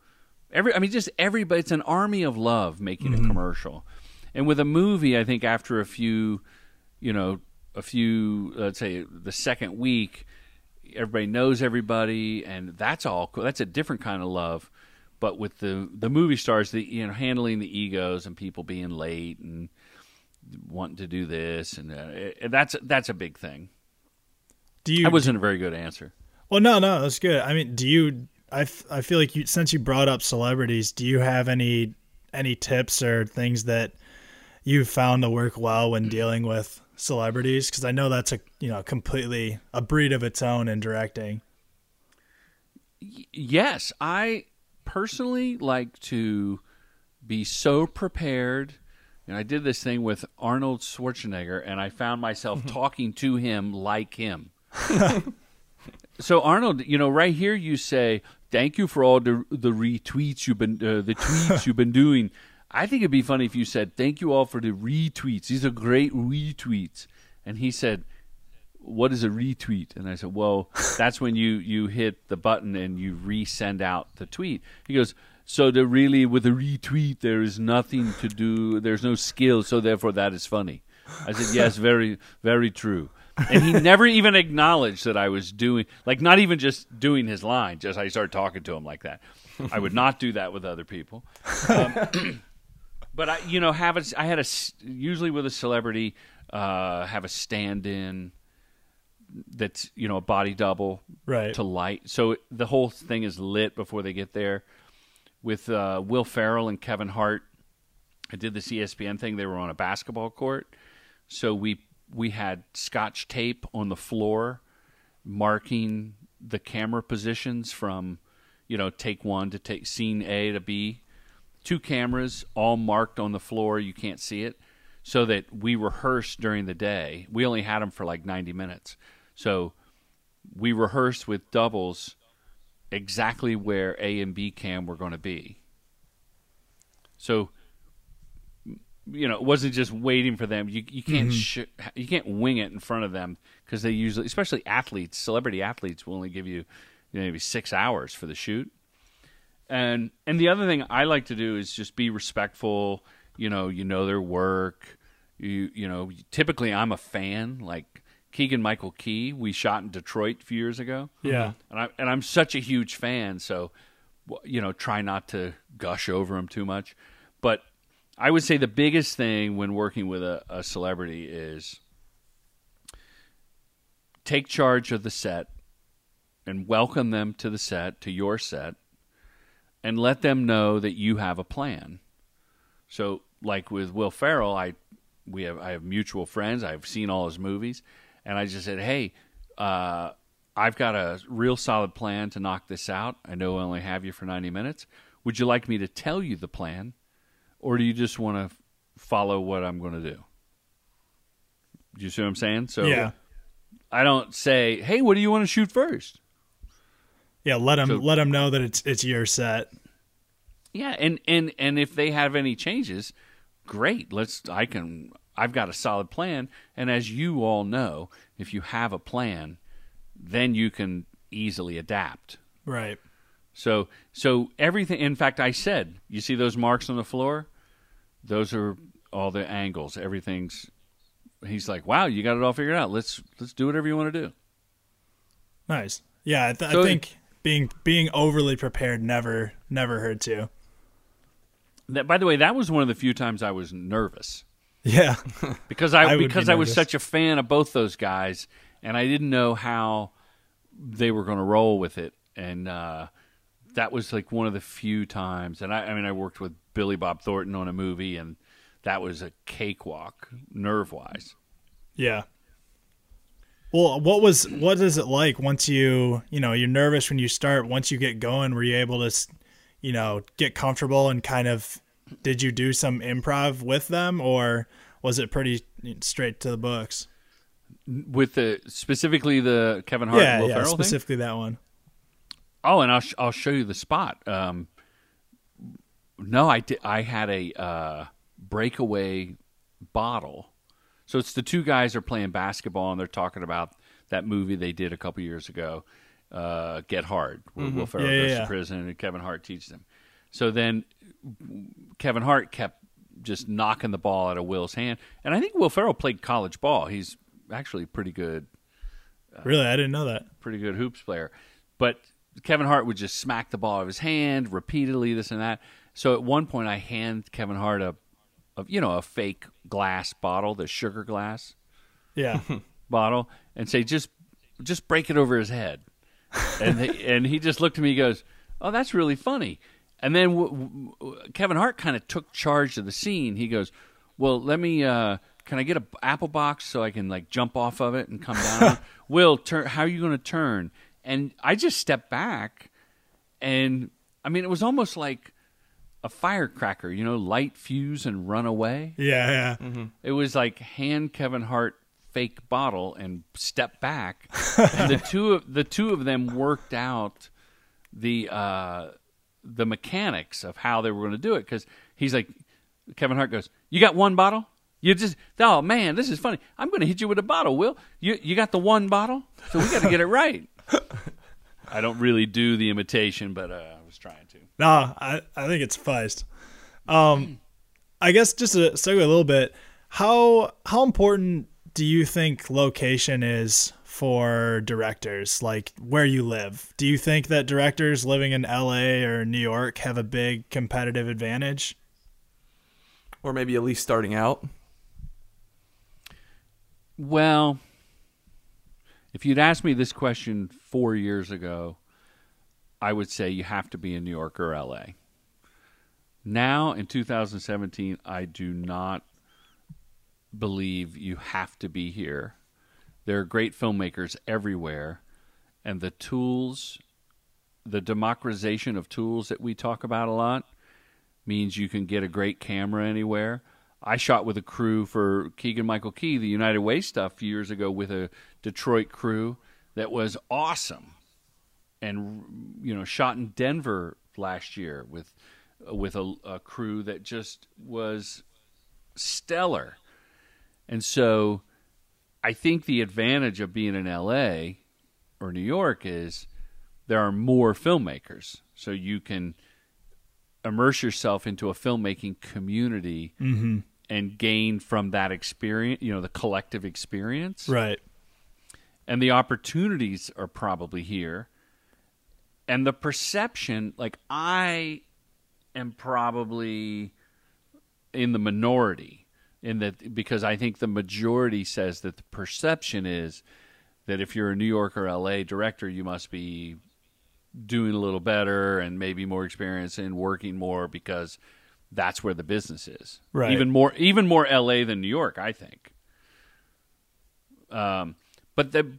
[SPEAKER 3] every I mean, just everybody. It's an army of love making a commercial, and with a movie, I think after a few, you know, a few, let's say the second week, everybody knows everybody, and that's all. cool. That's a different kind of love. But with the the movie stars, the you know handling the egos and people being late and wanting to do this, and uh, it, that's that's a big thing.
[SPEAKER 1] Do you?
[SPEAKER 3] That wasn't a very good answer.
[SPEAKER 1] Well, no, no, that's good. I mean, do you? I, f- I feel like you since you brought up celebrities, do you have any any tips or things that you've found to work well when dealing with celebrities? Because I know that's a you know completely a breed of its own in directing.
[SPEAKER 3] yes, I personally like to be so prepared. And I did this thing with Arnold Schwarzenegger, and I found myself mm-hmm. talking to him like him. so Arnold, you know, right here you say, "Thank you for all the the retweets you've been uh, the tweets you've been doing." I think it'd be funny if you said, "Thank you all for the retweets. These are great retweets." And he said, what is a retweet? And I said, well, that's when you, you hit the button and you resend out the tweet. He goes, so there really, with a retweet, there is nothing to do. There's no skill, so therefore that is funny. I said, yes, very, very true. And he never even acknowledged that I was doing, like, not even just doing his line. Just I started talking to him like that. I would not do that with other people. Um, but I, you know, have a, I had a usually with a celebrity, uh, have a stand-in that's you know a body double
[SPEAKER 1] Right.
[SPEAKER 3] to light. So the whole thing is lit before they get there. With uh, Will Ferrell and Kevin Hart, I did this ESPN thing. They were on a basketball court, so we we had scotch tape on the floor marking the camera positions from you know take one to take scene A to B. Two cameras all marked on the floor. You can't see it. So that we rehearsed during the day. We only had them for like 90 minutes. So we rehearsed with doubles exactly where A and B cam were going to be. So you know, it wasn't just waiting for them. You you can't mm-hmm. sh- you can't wing it in front of them because they usually, especially athletes, celebrity athletes, will only give you, you know, maybe six hours for the shoot. And and the other thing I like to do is just be respectful. You know, you know their work. You you know, typically I'm a fan. Like Keegan Michael Key, we shot in Detroit a few years ago.
[SPEAKER 1] Yeah. Mm-hmm.
[SPEAKER 3] and I and I'm such a huge fan, so you know, try not to gush over him too much. I would say the biggest thing when working with a, a celebrity is take charge of the set and welcome them to the set, to your set, and let them know that you have a plan. So, like with Will Ferrell, I we have I have mutual friends. I've seen all his movies, and I just said, "Hey, uh, I've got a real solid plan to knock this out. I know I only have you for ninety minutes. Would you like me to tell you the plan, or do you just want to follow what I'm going to do?" Do you see what I'm saying? So
[SPEAKER 1] yeah,
[SPEAKER 3] I don't say, "Hey, what do you want to shoot first?
[SPEAKER 1] yeah. Let them
[SPEAKER 3] So-
[SPEAKER 1] let them know that it's it's your set.
[SPEAKER 3] Yeah, and and and if they have any changes, great. Let's I can I've got a solid plan and as you all know, if you have a plan, then you can easily adapt.
[SPEAKER 1] Right.
[SPEAKER 3] So so everything in fact I said, you see those marks on the floor? Those are all the angles. Everything's He's like, "Wow, you got it all figured out. Let's let's do whatever you want to do."
[SPEAKER 1] Nice. Yeah, I, th-
[SPEAKER 3] So-
[SPEAKER 1] I think being being overly prepared never never hurt you.
[SPEAKER 3] That by the way, that was one of the few times I was nervous.
[SPEAKER 1] Yeah.
[SPEAKER 3] because I,
[SPEAKER 1] I would be
[SPEAKER 3] because I was such a fan of both those guys, and I didn't know how they were going to roll with it, and uh, that was like one of the few times. And I, I mean, I worked with Billy Bob Thornton on a movie, and that was a cakewalk, nerve wise.
[SPEAKER 1] Yeah. Well, what was what is it like once you you know you're nervous when you start? Once you get going, were you able to, you know, get comfortable and kind of? Did you do some improv with them, or was it pretty straight to the books?
[SPEAKER 3] With the specifically the Kevin Hart,
[SPEAKER 1] yeah,
[SPEAKER 3] Will
[SPEAKER 1] yeah,
[SPEAKER 3] Ferrell thing.
[SPEAKER 1] specifically that one.
[SPEAKER 3] Oh, and I'll sh- I'll show you the spot. Um, no, I did. I had a uh, breakaway bottle. So it's the two guys are playing basketball and they're talking about that movie they did a couple years ago, uh, Get Hard, where Will Ferrell
[SPEAKER 1] Yeah,
[SPEAKER 3] goes
[SPEAKER 1] yeah.
[SPEAKER 3] to prison and Kevin Hart teaches him. So then Kevin Hart kept just knocking the ball out of Will's hand, and I think Will Ferrell played college ball. He's actually pretty good
[SPEAKER 1] Really, I didn't know that.
[SPEAKER 3] pretty good hoops player. But Kevin Hart would just smack the ball out of his hand repeatedly, this and that. So at one point, I hand Kevin Hart a, a you know, a fake glass bottle, the sugar glass
[SPEAKER 1] Yeah,
[SPEAKER 3] bottle, and say just just break it over his head. And they, and he just looked at me, and goes, "Oh, that's really funny." And then w- w- Kevin Hart kind of took charge of the scene. He goes, "Well, let me. Uh, can I get a b- apple box so I can like jump off of it and come down?" Will, turn. How are you going to turn? And I just stepped back, and I mean, it was almost like a firecracker, you know, light fuse and run away.
[SPEAKER 1] yeah, yeah.
[SPEAKER 3] It was like hand Kevin Hart fake bottle and step back. and the two of the two of them worked out the uh, the mechanics of how they were going to do it because he's like Kevin Hart goes, "You got one bottle." You just oh man, this is funny. I'm going to hit you with a bottle, Will. You you got the one bottle, so we got to get it right. I don't really do the imitation, but uh, I was trying to.
[SPEAKER 1] No, I, I think it's feist. Um, I guess just to segue a little bit, how how important do you think location is for directors? Like where you live, do you think that directors living in L.A. or New York have a big competitive advantage?
[SPEAKER 2] or maybe at least starting out.
[SPEAKER 3] Well, if you'd asked me this question four years ago, I would say you have to be in New York or LA. Now, in 2017, I do not believe you have to be here. There are great filmmakers everywhere, and the tools, the democratization of tools that we talk about a lot, means you can get a great camera anywhere. I shot with a crew for Keegan Michael Key, the United Way stuff years ago with a Detroit crew that was awesome, and you know shot in Denver last year with with a, a crew that just was stellar, and so I think the advantage of being in L.A. or New York is there are more filmmakers, so you can immerse yourself into a filmmaking community mm-hmm. and gain from that experience, you know, the collective experience.
[SPEAKER 1] Right.
[SPEAKER 3] And the opportunities are probably here. And the perception, like I am probably in the minority in that because I think the majority says that the perception is that if you're a New York or LA director, you must be doing a little better and maybe more experience and working more because that's where the business is.
[SPEAKER 1] Right.
[SPEAKER 3] Even more even more LA than New York, I think. Um but the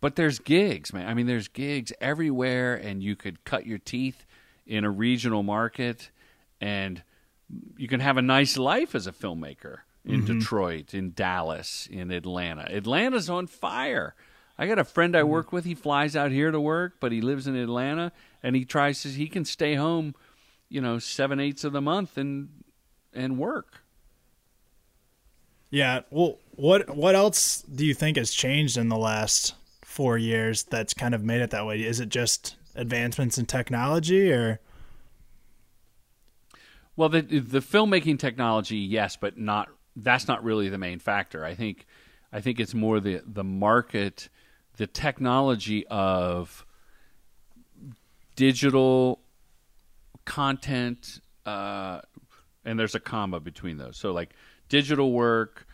[SPEAKER 3] but there's gigs, man. I mean, there's gigs everywhere, and you could cut your teeth in a regional market, and you can have a nice life as a filmmaker in mm-hmm. Detroit, in Dallas, in Atlanta. Atlanta's on fire. I got a friend I mm-hmm. work with. He flies out here to work, but he lives in Atlanta, and he tries to. He can stay home, you know, seven eighths of the month and and work.
[SPEAKER 1] Yeah. Well, what what else do you think has changed in the last four years that's kind of made it that way? Is it just advancements in technology, or
[SPEAKER 3] Well, the the filmmaking technology, yes, but not. That's not really the main factor. I think, I think it's more the the market, the technology of digital content, uh, and there's a comma between those. So, like digital work,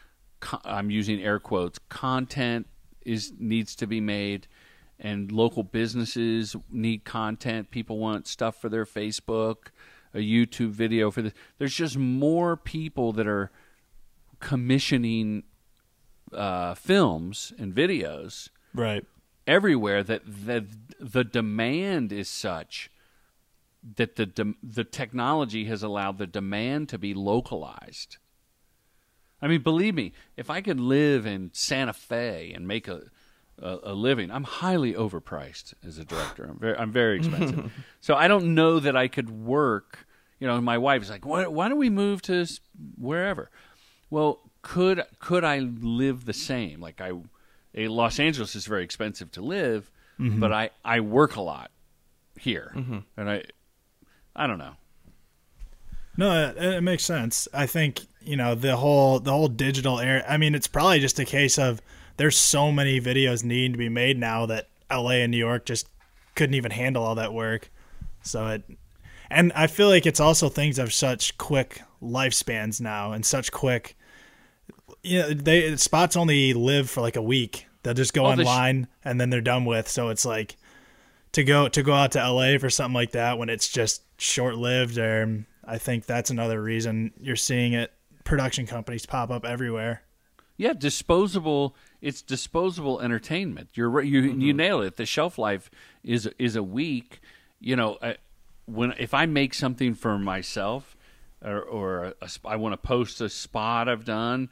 [SPEAKER 3] I'm using air quotes. Content is needs to be made, and local businesses need content. People want stuff for their Facebook, a YouTube video for this. There's just more people that are commissioning uh, films and videos
[SPEAKER 1] right?
[SPEAKER 3] everywhere that the the demand is such that the dem- the technology has allowed the demand to be localized. I mean, believe me, if I could live in Santa Fe and make a a, a living, I'm highly overpriced as a director. I'm very I'm very expensive, so I don't know that I could work. You know, my wife's like, why, why don't we move to wherever? Well, could could I live the same? Like I, Los Angeles is very expensive to live, mm-hmm. but I I work a lot here, mm-hmm. and I I don't know.
[SPEAKER 1] No, it, it makes sense. I think you know the whole the whole digital era. I mean, it's probably just a case of there's so many videos needing to be made now that L.A. and New York just couldn't even handle all that work. So it, and I feel like it's also things of such quick lifespans now and such quick. You know, they spots only live for like a week. They'll just go
[SPEAKER 3] Oh, the sh-
[SPEAKER 1] online and then they're done with. So it's like to go to go out to LA for something like that when it's just short lived or um, I think that's another reason you're seeing it production companies pop up everywhere.
[SPEAKER 3] Yeah, disposable. It's disposable entertainment. You're right. You you mm-hmm. nail it. The shelf life is is a week. You know, I, when if I make something for myself, or, or a, a I want to post a spot I've done,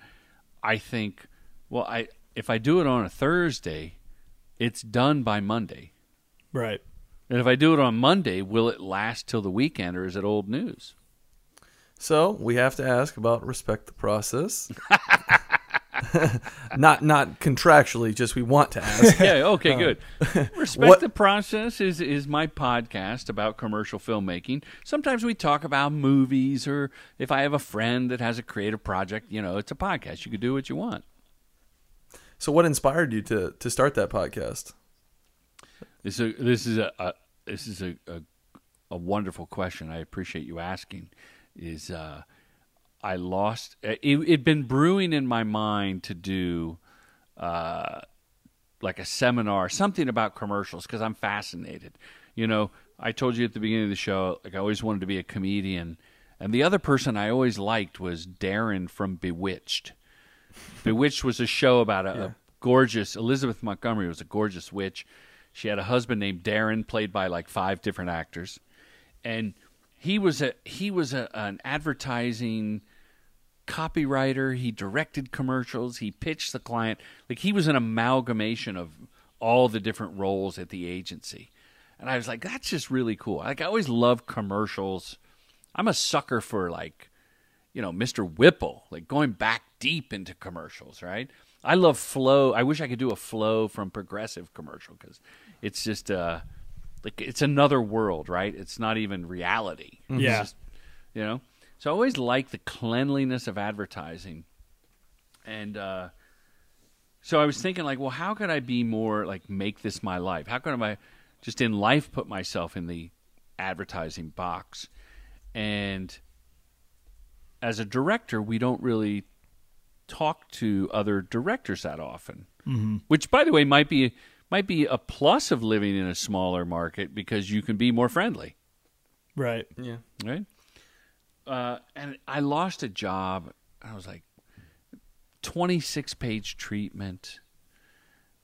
[SPEAKER 3] I think, well, I if I do it on a Thursday, it's done by Monday.
[SPEAKER 1] Right.
[SPEAKER 3] And if I do it on Monday, will it last till the weekend, or is it old news?
[SPEAKER 2] So we have to ask about respect the process. not not contractually, just we want to ask.
[SPEAKER 3] yeah. Okay. Um, good. Respect
[SPEAKER 2] what-
[SPEAKER 3] the process is is my podcast about commercial filmmaking. Sometimes we talk about movies, or if I have a friend that has a creative project, you know, it's a podcast. You can do what you want.
[SPEAKER 2] So what inspired you to to start that podcast?
[SPEAKER 3] This is a, this is a, a this is a, a a wonderful question. I appreciate you asking. Is uh, I lost it? It'd been brewing in my mind to do uh, like a seminar, something about commercials, because I'm fascinated. You know, I told you at the beginning of the show, like I always wanted to be a comedian, and the other person I always liked was Darrin from Bewitched. Bewitched was a show about a, a gorgeous Elizabeth Montgomery was a gorgeous witch. She had a husband named Darrin, played by like five different actors, and he was a he was a, an advertising copywriter. He directed commercials. He pitched the client. Like he was an amalgamation of all the different roles at the agency. And I was like, that's just really cool. Like I always love commercials. I'm a sucker for like, you know, Mr. Whipple, like going back deep into commercials, right? I love Flo. I wish I could do a Flo from progressive commercial because it's just uh like it's another world, right? It's not even reality. It's
[SPEAKER 1] Yeah.
[SPEAKER 3] just- you know. So I always like the cleanliness of advertising, and uh, so I was thinking like, well, how could I be more like make this my life? How could I just in life put myself in the advertising box? And as a director, we don't really talk to other directors that often. Mm-hmm. Which, by the way, might be might be a plus of living in a smaller market because you can be more friendly.
[SPEAKER 1] Right.
[SPEAKER 2] Yeah.
[SPEAKER 3] right? Uh, and I lost a job. I was like, 26 page treatment,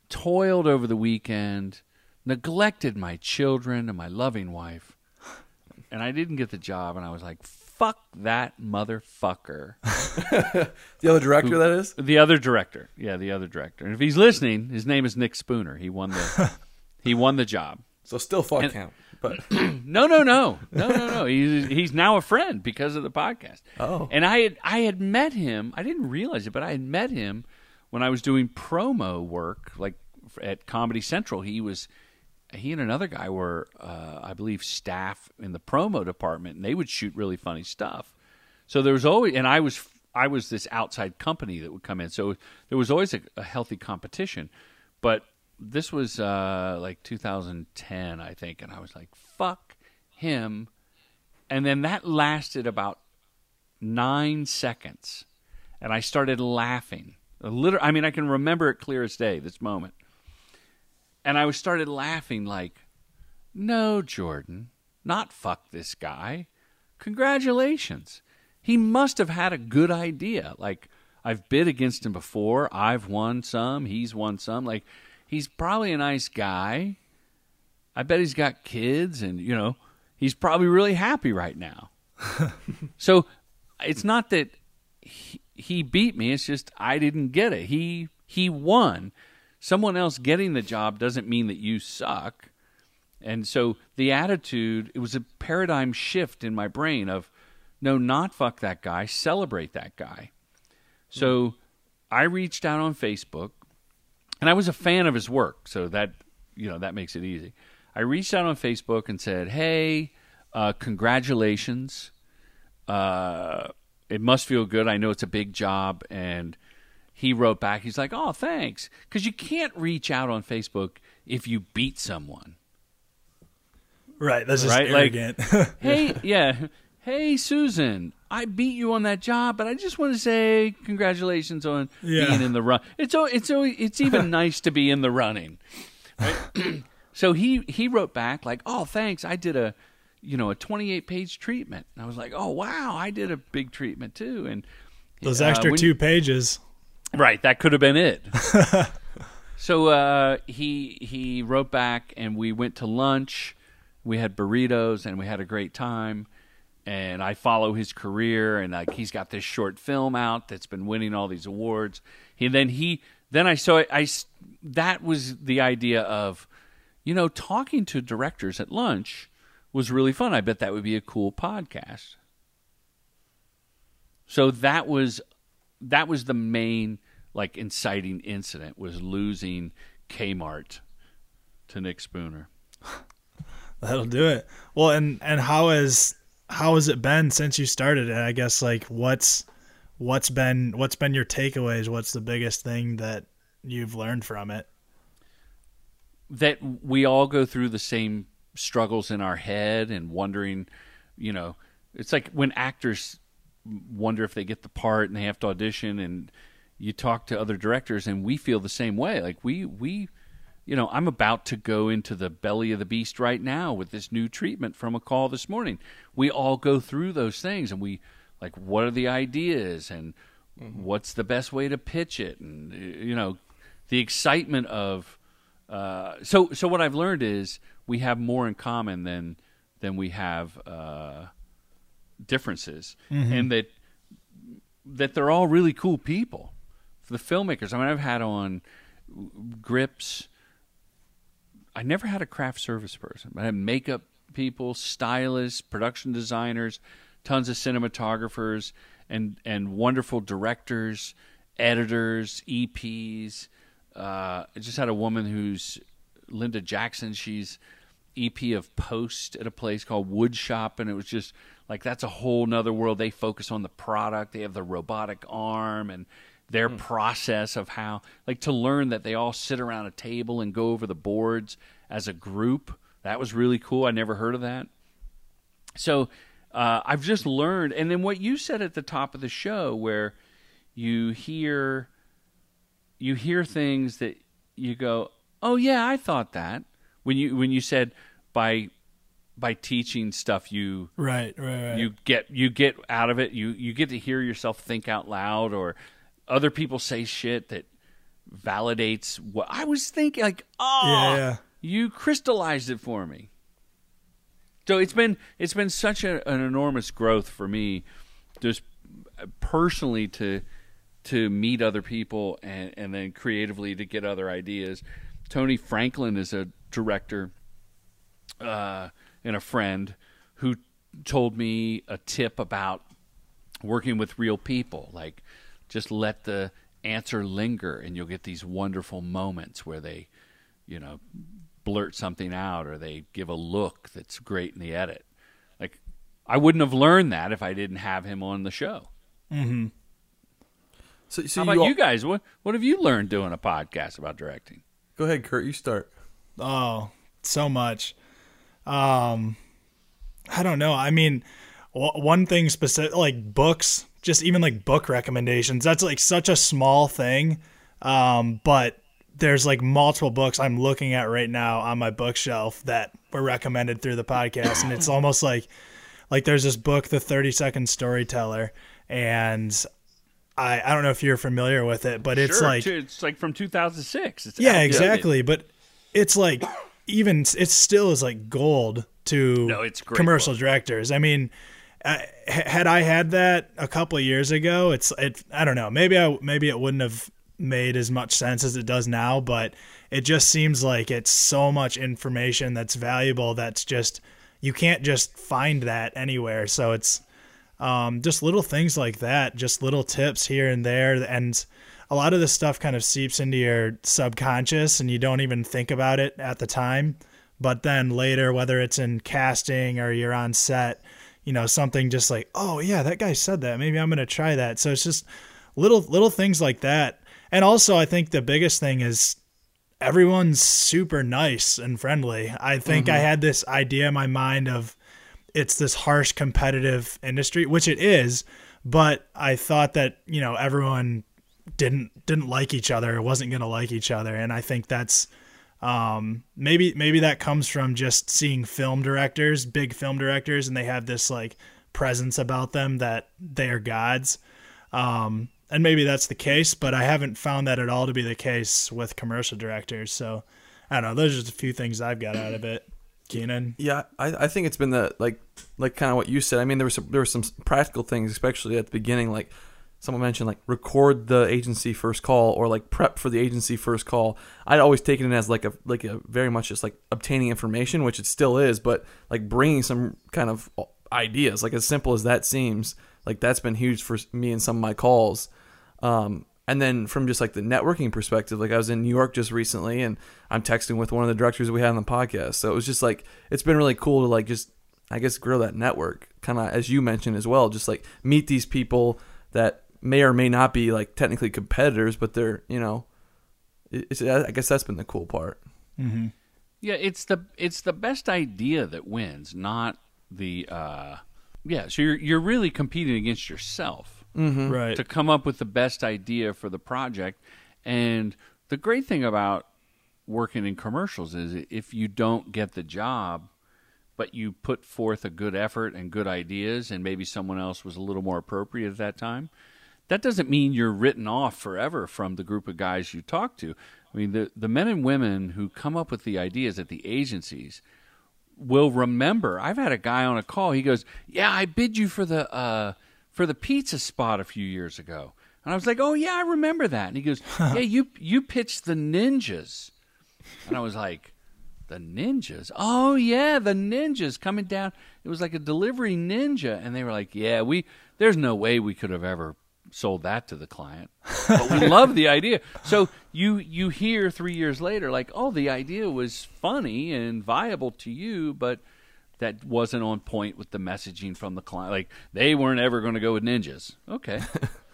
[SPEAKER 3] toiled over the weekend, neglected my children and my loving wife. And I didn't get the job. And I was like, fuck that motherfucker.
[SPEAKER 2] The other director, that is.
[SPEAKER 3] The other director. Yeah, the other director. And if he's listening, his name is Nick Spooner. He won the, he won the job.
[SPEAKER 2] So still fuck
[SPEAKER 3] And-
[SPEAKER 2] count. But
[SPEAKER 3] No, no, no, no, no, no. He's he's now a friend because of the podcast.
[SPEAKER 2] Oh.
[SPEAKER 3] and I had I had met him. I didn't realize it, but I had met him when I was doing promo work, like at Comedy Central. He was he and another guy were, uh, I believe, staff in the promo department, and they would shoot really funny stuff. So there was always, and I was I was this outside company that would come in. So there was always a, a healthy competition, but this was uh, like 2010, I think, and I was like, "Fuck him," and then that lasted about nine seconds, and I started laughing. A liter- I mean, I can remember it clear as day. This moment, and I was started laughing like, "No, Jordan, not fuck this guy. Congratulations. He must have had a good idea. Like I've bid against him before. I've won some. He's won some. Like he's probably a nice guy. I bet he's got kids, and you know, he's probably really happy right now. so it's not that he, he beat me. It's just I didn't get it. He he won. Someone else getting the job doesn't mean that you suck. And so the attitude, it was a paradigm shift in my brain of no, not fuck that guy, celebrate that guy. So I reached out on Facebook and I was a fan of his work, so that you know that makes it easy. I reached out on Facebook and said, "Hey, uh, congratulations! Uh, it must feel good. I know it's a big job." And he wrote back, he's like, "Oh, thanks," because you can't reach out on Facebook if you beat someone.
[SPEAKER 1] Right. That's just
[SPEAKER 3] Right, like-
[SPEAKER 1] arrogant.
[SPEAKER 3] hey, yeah. Hey, Susan, I beat you on that job, but I just want to say congratulations on
[SPEAKER 1] Yeah.
[SPEAKER 3] being in the run. It's it's it's even nice to be in the running. Right? so he he wrote back like, "Oh, thanks. I did a you know a 28 page treatment." And I was like, "Oh, wow, I did a big treatment too." And
[SPEAKER 1] Those
[SPEAKER 3] uh,
[SPEAKER 1] extra
[SPEAKER 3] when-
[SPEAKER 1] two pages.
[SPEAKER 3] Right, that could have been it. so uh, he he wrote back, and we went to lunch. We had burritos, and we had a great time. And I follow his career, and like he's got this short film out that's been winning all these awards. He then he then I saw I that was the idea of, you know, talking to directors at lunch was really fun. I bet that would be a cool podcast. So that was that was the main like inciting incident was losing Kmart to Nick Spooner.
[SPEAKER 1] That'll do it. Well, and and how has how has it been since you started it? I guess like what's what's been what's been your takeaways? What's the biggest thing that you've learned from it?
[SPEAKER 3] That we all go through the same struggles in our head and wondering, you know, it's like when actors wonder if they get the part and they have to audition and you talk to other directors and we feel the same way. Like we we you know, I'm about to go into the belly of the beast right now with this new treatment from a call this morning. We all go through those things and we like what are the ideas and what's the best way to pitch it and you know, the excitement of uh, so so what I've learned is we have more in common than than we have uh, differences, and that that they're all really cool people. For the filmmakers, I mean, I've had on grips. I never had a craft service person. I had makeup people, stylists, production designers, tons of cinematographers, and and wonderful directors, editors, EPs. Uh, I just had a woman who's Linda Jackson. She's EP of Post at a place called Woodshop, and it was just like that's a whole nother world. They focus on the product. They have the robotic arm and their process of how, like, to learn that they all sit around a table and go over the boards as a group. That was really cool. I never heard of that. So uh, I've just learned, and then what you said at the top of the show, where you hear you hear things that you go, "Oh yeah, I thought that." When you when you said by by teaching stuff you
[SPEAKER 1] Right, right, right.
[SPEAKER 3] you get you get out of it. You you get to hear yourself think out loud, or other people say shit that validates what I was thinking. Like, oh,
[SPEAKER 1] Yeah, yeah.
[SPEAKER 3] you crystallized it for me. So it's been it's been such a, an enormous growth for me, just personally to to meet other people and and then creatively to get other ideas. Tony Franklin is a director uh, and a friend who told me a tip about working with real people. Like, just let the answer linger, and you'll get these wonderful moments where they, you know, blurt something out or they give a look that's great in the edit. Like, I wouldn't have learned that if I didn't have him on the show. Mm-hmm.
[SPEAKER 2] So, so
[SPEAKER 3] How about
[SPEAKER 2] all-
[SPEAKER 3] you guys? What what have you learned doing a podcast about directing?
[SPEAKER 2] Go ahead, Kurt. You start.
[SPEAKER 1] Oh, so much. Um, I don't know. I mean, w- one thing specific, like books, just even like book recommendations. That's like such a small thing. Um, but there's like multiple books I'm looking at right now on my bookshelf that were recommended through the podcast, and it's almost like like there's this book, The 30 Second Storyteller, and I I don't know if you're familiar with it, but it's
[SPEAKER 3] Sure,
[SPEAKER 1] like
[SPEAKER 3] it's like from 2006. It's
[SPEAKER 1] yeah,
[SPEAKER 3] outdated.
[SPEAKER 1] exactly. But it's like even it still is like gold to
[SPEAKER 3] No, it's
[SPEAKER 1] commercial
[SPEAKER 3] book.
[SPEAKER 1] directors. I mean, h- had I had that a couple of years ago, it's it. I don't know. Maybe I maybe it wouldn't have made as much sense as it does now. But it just seems like it's so much information that's valuable. That's just you can't just find that anywhere. So it's um, just little things like that, just little tips here and there, and a lot of this stuff kind of seeps into your subconscious, and you don't even think about it at the time. But then later, whether it's in casting or you're on set, you know, something just like, oh yeah, that guy said that. Maybe I'm gonna try that. So it's just little little things like that. And also, I think the biggest thing is everyone's super nice and friendly. I think I had this idea in my mind of it's this harsh competitive industry, which it is, but I thought that, you know, everyone didn't didn't like each other wasn't going to like each other and I think that's um maybe maybe that comes from just seeing film directors, big film directors and they have this like presence about them that they are gods. Um and maybe that's the case, but I haven't found that at all to be the case with commercial directors. So I don't know. Those are just a few things I've got out of it. Keenan.
[SPEAKER 2] Yeah, I, I think it's been the like like kind of what you said. I mean, there was some, there were some practical things, especially at the beginning. Like someone mentioned, like record the agency first call or like prep for the agency first call. I'd always taken it as like a like a very much just like obtaining information, which it still is, but like bringing some kind of ideas. Like as simple as that seems, like that's been huge for me in some of my calls. Um, and then from just like the networking perspective, like I was in New York just recently and I'm texting with one of the directors we had on the podcast. So it was just like, it's been really cool to like just, I guess, grow that network kind of as you mentioned as well. Just like meet these people that may or may not be like technically competitors, but they're, you know, it's, I guess that's been the cool part.
[SPEAKER 3] Yeah, it's the it's the best idea that wins, not the uh yeah, so you're you're really competing against yourself
[SPEAKER 1] Right.
[SPEAKER 3] to come up with the best idea for the project. And the great thing about working in commercials is if you don't get the job, but you put forth a good effort and good ideas, and maybe someone else was a little more appropriate at that time, that doesn't mean you're written off forever from the group of guys you talk to. I mean, the, the men and women who come up with the ideas at the agencies will remember. I've had a guy on a call. He goes, "Yeah, I bid you for the uh, for the pizza spot a few years ago," and I was like, "Oh yeah, I remember that." And he goes, "Yeah, you you pitched the ninjas," and I was like. The ninjas. Oh yeah, the ninjas coming down. It was like a delivery ninja, and they were like, "Yeah, we. There's no way we could have ever sold that to the client, but we love the idea." So you you hear three years later, like, "Oh, the idea was funny and viable to you, but that wasn't on point with the messaging from the client. Like they weren't ever going to go with ninjas." Okay,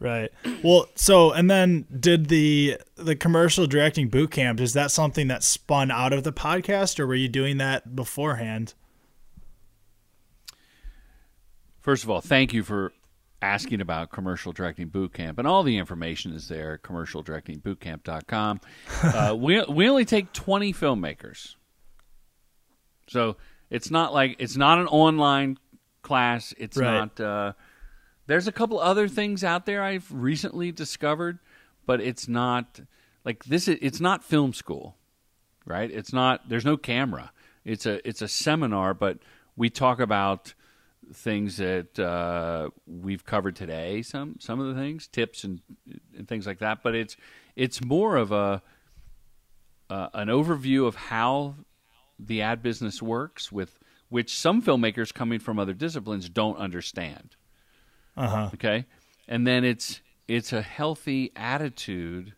[SPEAKER 1] Right. Well, so and then did the the commercial directing boot camp? Is that something that spun out of the podcast, or were you doing that beforehand?
[SPEAKER 3] First of all, thank you for asking about commercial directing boot camp and all the information is there at commercialdirectingbootcamp.com uh, we, we only take 20 filmmakers so It's not like it's not an online class. It's
[SPEAKER 1] Right.
[SPEAKER 3] not. Uh, there's a couple other things out there I've recently discovered, but it's not like this. Is, it's not film school, right? It's not. There's no camera. It's a it's a seminar, but we talk about things that uh, we've covered today. Some some of the things, tips and and things like that. But it's it's more of a uh, an overview of how the ad business works, with which some filmmakers coming from other disciplines don't understand.
[SPEAKER 1] Uh huh.
[SPEAKER 3] Okay, and then it's it's a healthy attitude.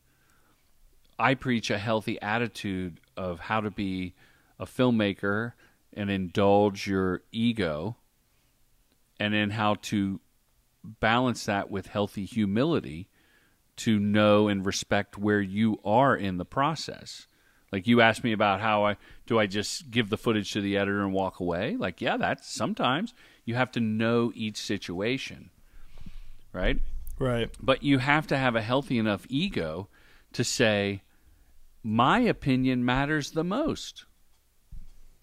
[SPEAKER 3] I preach a healthy attitude of how to be a filmmaker and indulge your ego, and then how to balance that with healthy humility to know and respect where you are in the process. Like you asked me about how I do I just give the footage to the editor and walk away? Like, yeah, that's sometimes you have to know each situation. Right?
[SPEAKER 1] Right.
[SPEAKER 3] But you have to have a healthy enough ego to say my opinion matters the most.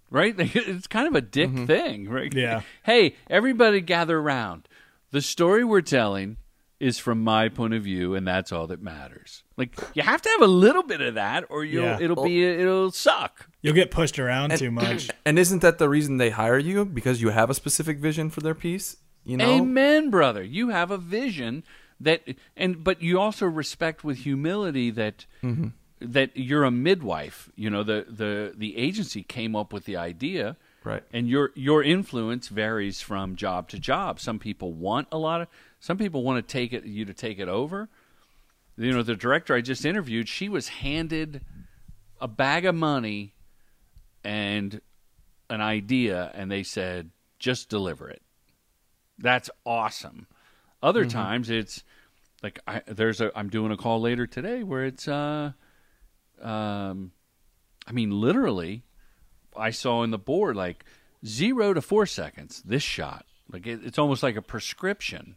[SPEAKER 3] Right? It's kind of a dick mm-hmm. thing, right?
[SPEAKER 1] Yeah.
[SPEAKER 3] Hey, everybody gather around. The story we're telling is from my point of view and that's all that matters. Like you have to have a little bit of that or you'll
[SPEAKER 1] Yeah.
[SPEAKER 3] it'll be it'll suck.
[SPEAKER 1] You'll get pushed around too much.
[SPEAKER 2] And isn't that the reason they hire you? Because you have a specific vision for their piece? You know?
[SPEAKER 3] Amen, brother. You have a vision that, and but you also respect with humility that mm-hmm. that you're a midwife. You know, the the the agency came up with the idea,
[SPEAKER 2] Right.
[SPEAKER 3] And your your influence varies from job to job. Some people want a lot of. Some people want to take it you to take it over. You know, the director I just interviewed, she was handed a bag of money and an idea, and they said, "Just deliver it." That's awesome. Other times it's like I, there's a I'm doing a call later today where it's uh um I mean literally I saw in the board like 0 to 4 seconds this shot. Like it, it's almost like a prescription.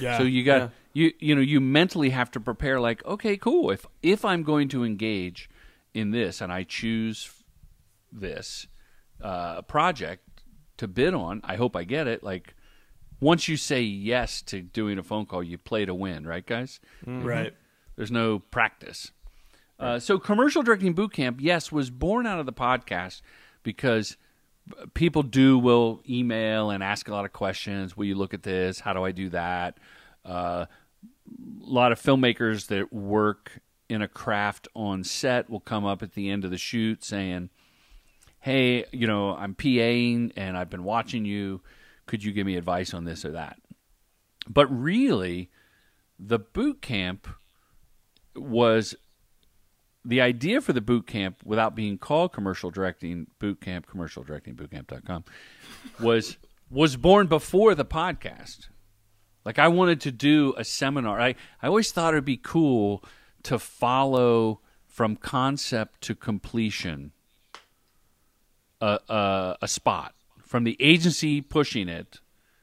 [SPEAKER 1] Yeah.
[SPEAKER 3] So you got
[SPEAKER 2] Yeah.
[SPEAKER 3] you you know you mentally have to prepare like okay cool if if I'm going to engage in this and I choose this uh, project to bid on I hope I get it like once you say yes to doing a phone call you play to win right guys
[SPEAKER 1] Right.
[SPEAKER 3] there's no practice. Uh, so, commercial directing boot camp, yes, was born out of the podcast because people do will email and ask a lot of questions. Will you look at this? How do I do that? Uh, a lot of filmmakers that work in a craft on set will come up at the end of the shoot saying, "Hey, you know, I'm PAing and I've been watching you. Could you give me advice on this or that?" But really, the boot camp was the idea for the boot camp without being called commercial directing boot camp commercial directing bootcamp.com was was born before the podcast. Like i wanted to do a seminar. I, I always thought it'd be cool to follow from concept to completion a, a, a spot. From the agency pushing it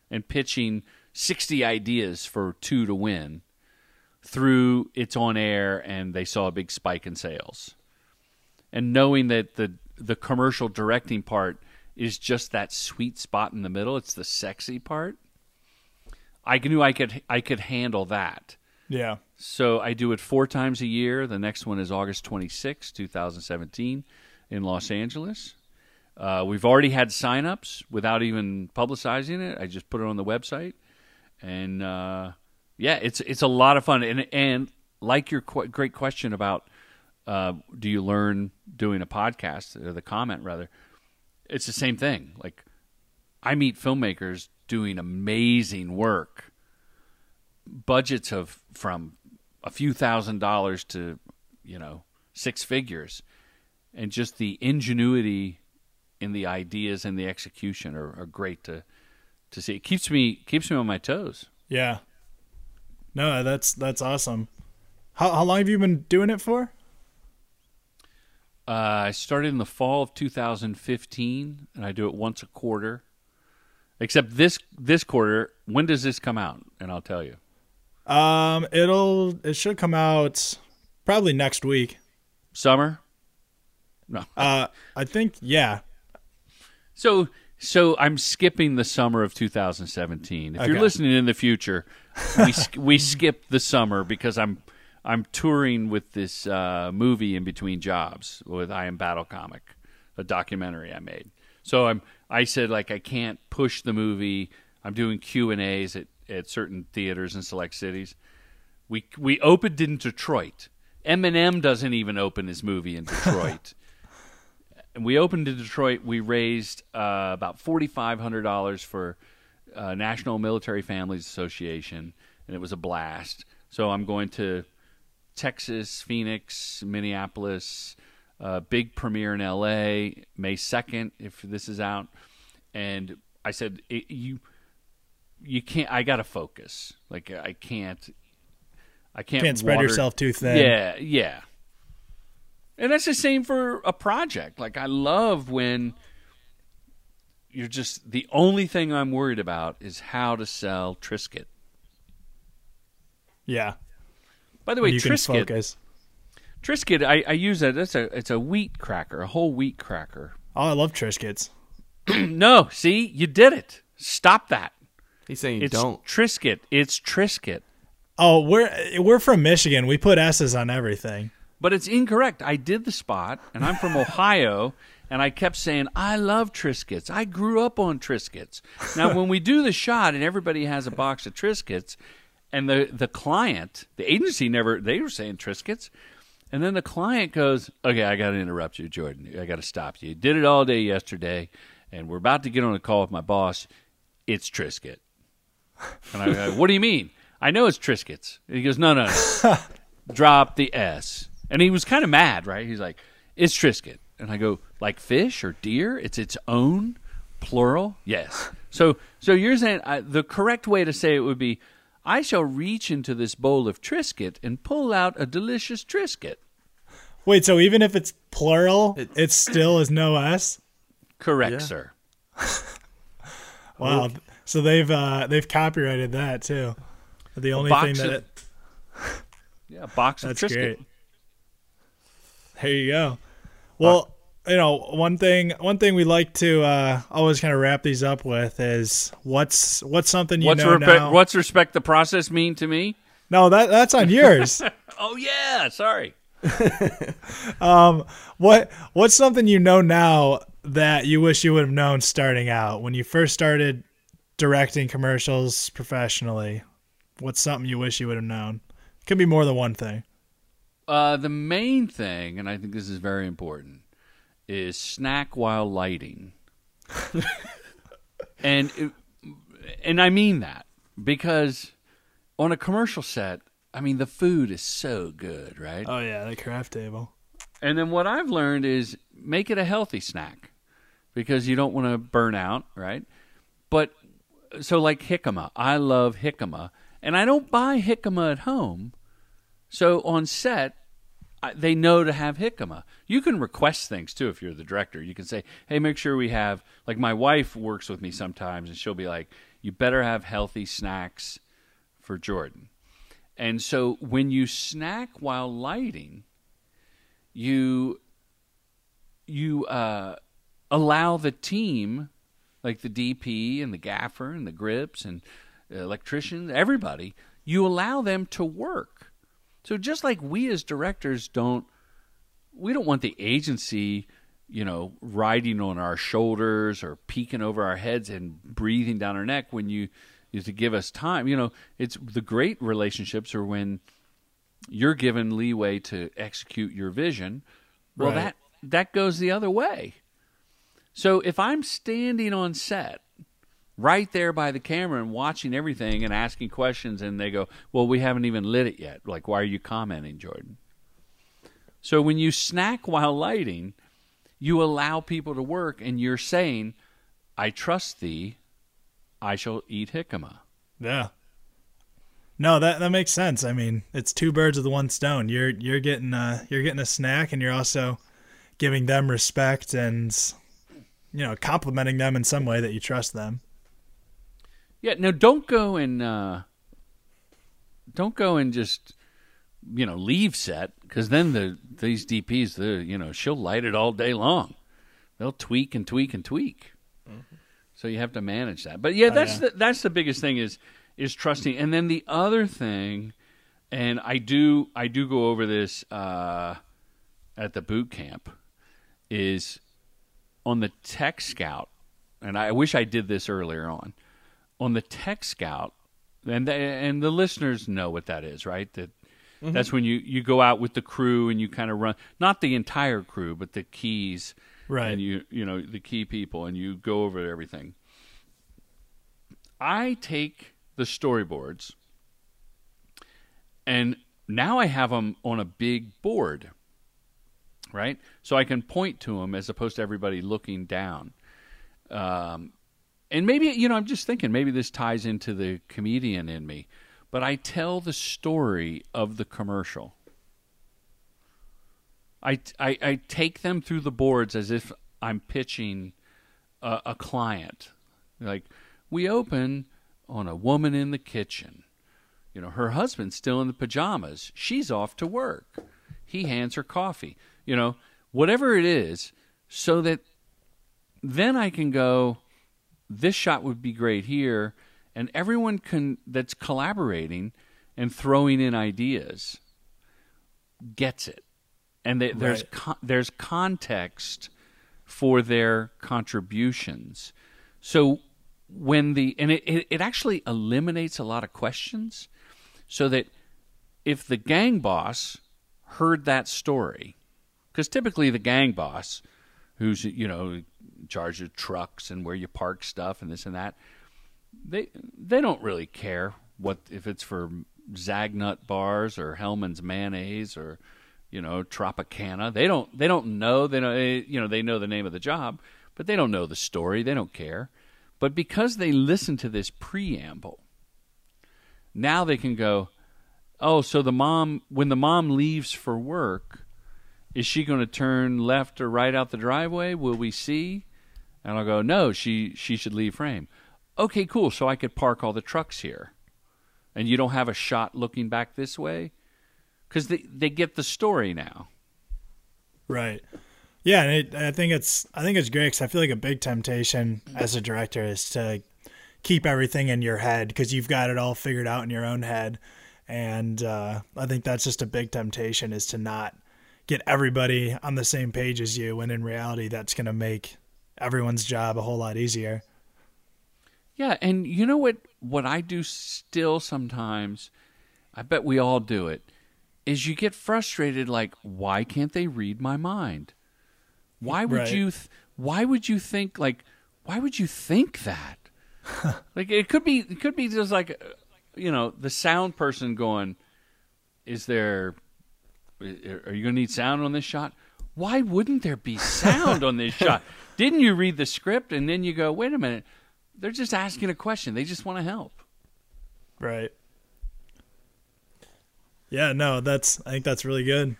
[SPEAKER 3] and pitching 60 ideas for two to win through it's on air and they saw a big spike in sales. And knowing that the the commercial directing part is just that sweet spot in the middle, it's the sexy part. I knew I could I could handle that.
[SPEAKER 1] Yeah.
[SPEAKER 3] So I do it four times a year. The next one is August 26, 2017, in Los Angeles. Uh, we've already had signups without even publicizing it. I just put it on the website, and uh, yeah, it's it's a lot of fun. And and like your qu- great question about uh, do you learn doing a podcast or the comment rather, it's the same thing. Like I meet filmmakers doing amazing work budgets of from a few thousand dollars to you know six figures and just the ingenuity in the ideas and the execution are, are great to to see it keeps me keeps me on my toes
[SPEAKER 1] Yeah. No, that's that's awesome. How how long have you been doing it for?
[SPEAKER 3] uh, i started in the fall of 2015 and i do it once a quarter except this this quarter when does this come out and i'll tell you
[SPEAKER 1] Um, it'll it should come out probably next week.
[SPEAKER 3] summer no
[SPEAKER 1] Uh, I think yeah.
[SPEAKER 3] So so I'm skipping the summer of 2017. If you're listening in the future, we we skip the summer because I'm I'm touring with this uh, movie in between jobs with I Am Battle Comic, a documentary I made. So I'm I said like I can't push the movie. I'm doing Q and A's at, at certain theaters in select cities. We we opened in Detroit. Eminem doesn't even open his movie in Detroit. and we opened in Detroit. We raised uh, about forty five hundred dollars for uh, National Military Families Association, and it was a blast. So I'm going to Texas, Phoenix, Minneapolis, uh, big premiere in L.A. May second, if this is out. And I said, you you can't. I got to focus. Like I can't. I can't,
[SPEAKER 1] Can't spread
[SPEAKER 3] water-
[SPEAKER 1] yourself too thin.
[SPEAKER 3] Yeah, yeah. And that's the same for a project. Like I love when you're just the only thing I'm worried about is how to sell Triscuit.
[SPEAKER 1] Yeah.
[SPEAKER 3] By the way,
[SPEAKER 1] you can
[SPEAKER 3] Triscuit,
[SPEAKER 1] focus.
[SPEAKER 3] Triscuit, I, I use that. That's a it's a wheat cracker, a whole wheat cracker.
[SPEAKER 1] Oh, I love Triscuits.
[SPEAKER 3] no, see, you did it. Stop that.
[SPEAKER 2] He's saying you
[SPEAKER 3] It's
[SPEAKER 2] don't.
[SPEAKER 3] Triscuit. It's Triscuit.
[SPEAKER 1] Oh, we're we're from Michigan. We put S's on everything.
[SPEAKER 3] But it's incorrect. I did the spot, and I'm from Ohio, and I kept saying, I love Triscuits. I grew up on Triscuits. Now, when we do the shot and everybody has a box of Triscuits, and the, the client, the agency never, they were saying Triscuits. And then the client goes, Okay, I got to interrupt you, Jordan. I got to stop you. You did it all day yesterday, and we're about to get on a call with my boss. It's Triscuit. And I go, What do you mean? I know it's Triscuits. And he goes, No, no, no drop the S. And he was kind of mad, right? He's like, it's Triscuit. And I go, like fish or deer? It's its own plural? Yes. So, so you're saying uh, the correct way to say it would be, I shall reach into this bowl of Triscuit and pull out a delicious Triscuit.
[SPEAKER 1] Wait, so even if it's plural,
[SPEAKER 2] It's-
[SPEAKER 1] it still is no S?
[SPEAKER 3] Correct,
[SPEAKER 2] Yeah.
[SPEAKER 3] sir.
[SPEAKER 1] Wow. So they've uh, they've copyrighted that too. The only thing
[SPEAKER 3] box
[SPEAKER 1] that
[SPEAKER 3] of-
[SPEAKER 1] it,
[SPEAKER 3] Yeah, a box of
[SPEAKER 1] that's
[SPEAKER 3] Triscuit.
[SPEAKER 1] great. There you go. Well, you know, one thing one thing we like to uh, always kind of wrap these up with is what's what's something you
[SPEAKER 3] What's,
[SPEAKER 1] know
[SPEAKER 3] repe-
[SPEAKER 1] now.
[SPEAKER 3] what's respect the process mean to me?
[SPEAKER 1] No, that that's on yours.
[SPEAKER 3] Oh, yeah, sorry.
[SPEAKER 1] um What what's something you know now that you wish you would have known starting out when you first started directing commercials professionally? What's something you wish you would have known? Could be more than one thing.
[SPEAKER 3] Uh, the main thing, and I think this is very important, is snack while lighting. and it, and I mean that because on a commercial set, I mean the food is so good, right?
[SPEAKER 1] Oh yeah, the craft table.
[SPEAKER 3] And then what I've learned is make it a healthy snack because you don't want to burn out, right? But so like jicama, I love jicama, and I don't buy jicama at home. So on set, they know to have jicama. You can request things too if you're the director. You can say, "Hey, make sure we have." Like my wife works with me sometimes, and she'll be like, "You better have healthy snacks for Jordan." And so when you snack while lighting, you you uh, allow the team, like the DP and the gaffer and the grips and electricians, everybody, you allow them to work. So just like we as directors don't, we don't want the agency, you know, riding on our shoulders or peeking over our heads and breathing down our neck when you is to give us time. You know, it's the great relationships are when you're given leeway to execute your vision. Well,
[SPEAKER 1] Right.
[SPEAKER 3] that that goes the other way. So if I'm standing on set right there by the camera and watching everything and asking questions and they go, "Well, we haven't even lit it yet." Like, "Why are you commenting, Jordan?" So when you snack while lighting, you allow people to work and you're saying, "I trust thee. I shall eat jicama."
[SPEAKER 1] Yeah. No, that that makes sense. I mean, it's two birds with one stone. You're you're getting uh you're getting a snack and you're also giving them respect and you know, complimenting them in some way that you trust them.
[SPEAKER 3] Yeah, no, don't go and uh, don't go and just you know leave set because then the these DPs, the you know she'll light it all day long. They'll tweak and tweak and tweak. So you have to manage that. But yeah, that's
[SPEAKER 1] yeah.
[SPEAKER 3] the that's the biggest thing is is trusting. And then the other thing, and I do I do go over this uh, at the boot camp, is on the Tech Scout, and I wish I did this earlier on. On the Tech Scout, and the, and the listeners know what that is, right? That that's when you you go out with the crew and you kind of run not the entire crew, but the keys
[SPEAKER 1] Right.
[SPEAKER 3] and you you know the key people and you go over everything i take the storyboards and now i have them on a big board right so i can point to them as opposed to everybody looking down um, and maybe you know i'm just thinking maybe this ties into the comedian in me but i tell the story of the commercial I, I, I take them through the boards as if I'm pitching a, a client. Like, we open on a woman in the kitchen. You know, her husband's still in the pajamas. She's off to work. He hands her coffee. You know, whatever it is, so that then I can go, this shot would be great here. And everyone can that's collaborating and throwing in ideas gets it and they, there's
[SPEAKER 1] Right.
[SPEAKER 3] con- there's context for their contributions. So when the and it, it, it actually eliminates a lot of questions, so that if the gang boss heard that story, because typically the gang boss, who's you know charge of trucks and where you park stuff and this and that, they they don't really care what if it's for Zagnut bars or Hellmann's mayonnaise or you know Tropicana. They don't they don't know they know they, you know they know the name of the job, but they don't know the story. They don't care. But because they listen to this preamble, now they can go, oh, so the mom when the mom leaves for work, is she going to turn left or right out the driveway? Will we see? And I'll go, no, she she should leave frame. Okay, cool. So I could park all the trucks here, and you don't have a shot looking back this way, because they they get the story now.
[SPEAKER 1] Right. Yeah, and it, I think it's I think it's great because I feel like a big temptation as a director is to keep everything in your head because you've got it all figured out in your own head, and uh, I think that's just a big temptation is to not get everybody on the same page as you, when in reality that's going to make everyone's job a whole lot easier.
[SPEAKER 3] Yeah, and you know what? What I do still sometimes, I bet we all do it, is you get frustrated. Like, why can't they read my mind? Why would
[SPEAKER 1] Right.
[SPEAKER 3] you? Th- why would you think like? Why would you think that? like, it could be. It could be just like, you know, the sound person going, "Is there? Are you going to need sound on this shot?" Why wouldn't there be sound on this shot? Didn't you read the script and then you go, "Wait a minute." They're just asking a question. They just want to help.
[SPEAKER 1] Right. Yeah, no, that's I think that's really good.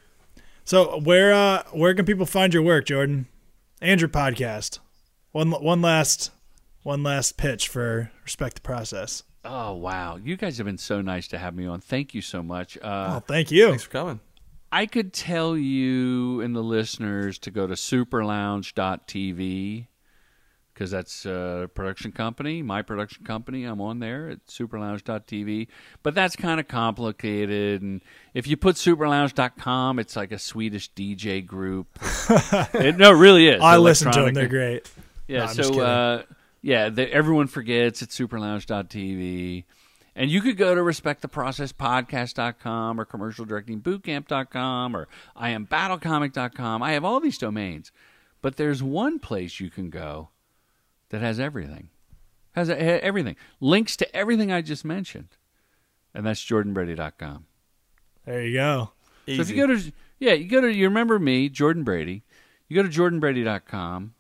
[SPEAKER 1] So where uh where can people find your work, Jordan? And your podcast. One one last one last pitch for respect the process.
[SPEAKER 3] Oh wow, you guys have been so nice to have me on. Thank you so much. Uh,
[SPEAKER 1] Oh, thank you.
[SPEAKER 2] Thanks for coming.
[SPEAKER 3] I could tell you and the listeners to go to superlounge.tv because that's a production company, my production company. I'm on there at superlounge.tv. But that's kind of complicated. And if you put superlounge.com, it's like a Swedish DJ group. it, no, it really is.
[SPEAKER 1] I listen to them. They're great.
[SPEAKER 3] Yeah,
[SPEAKER 1] No, I'm
[SPEAKER 3] so uh, yeah, the, everyone forgets it's superlounge.tv. And you could go to respecttheprocesspodcast.com or commercialdirectingbootcamp.com or iambattlecomic.com. I have all these domains. But there's one place you can go that has everything. Has everything. Links to everything I just mentioned. And that's jordanbrady.com.
[SPEAKER 1] There you go.
[SPEAKER 3] So if you go to yeah, you go to you remember me, Jordan Brady. You go to jordanbrady.com.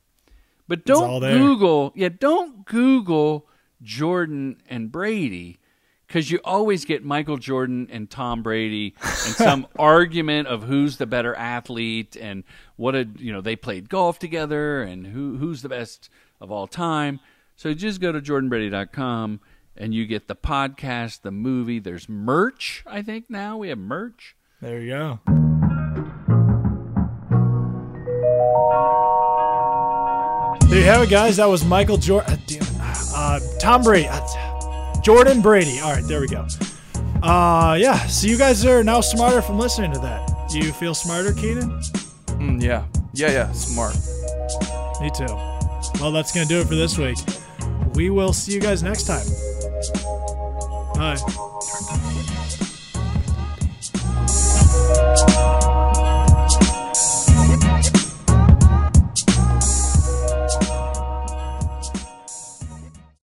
[SPEAKER 3] But don't. Google, yeah, don't Google Jordan and Brady cuz you always get Michael Jordan and Tom Brady and some argument of who's the better athlete and what a, you know, they played golf together and who who's the best of all time. So just go to jordanbrady.com and you get the podcast, the movie, there's merch, I think now we have merch.
[SPEAKER 1] There you go. There you have it, guys. That was Michael Jordan. It. Uh, Tom Brady. Jordan Brady. All right, there we go. Uh, yeah. So you guys are now smarter from listening to that. Do you feel smarter, Keenan?
[SPEAKER 2] Mm, yeah. Yeah, yeah. Smart.
[SPEAKER 1] Me too. Well, that's going to do it for this week. We will see you guys next time. Bye.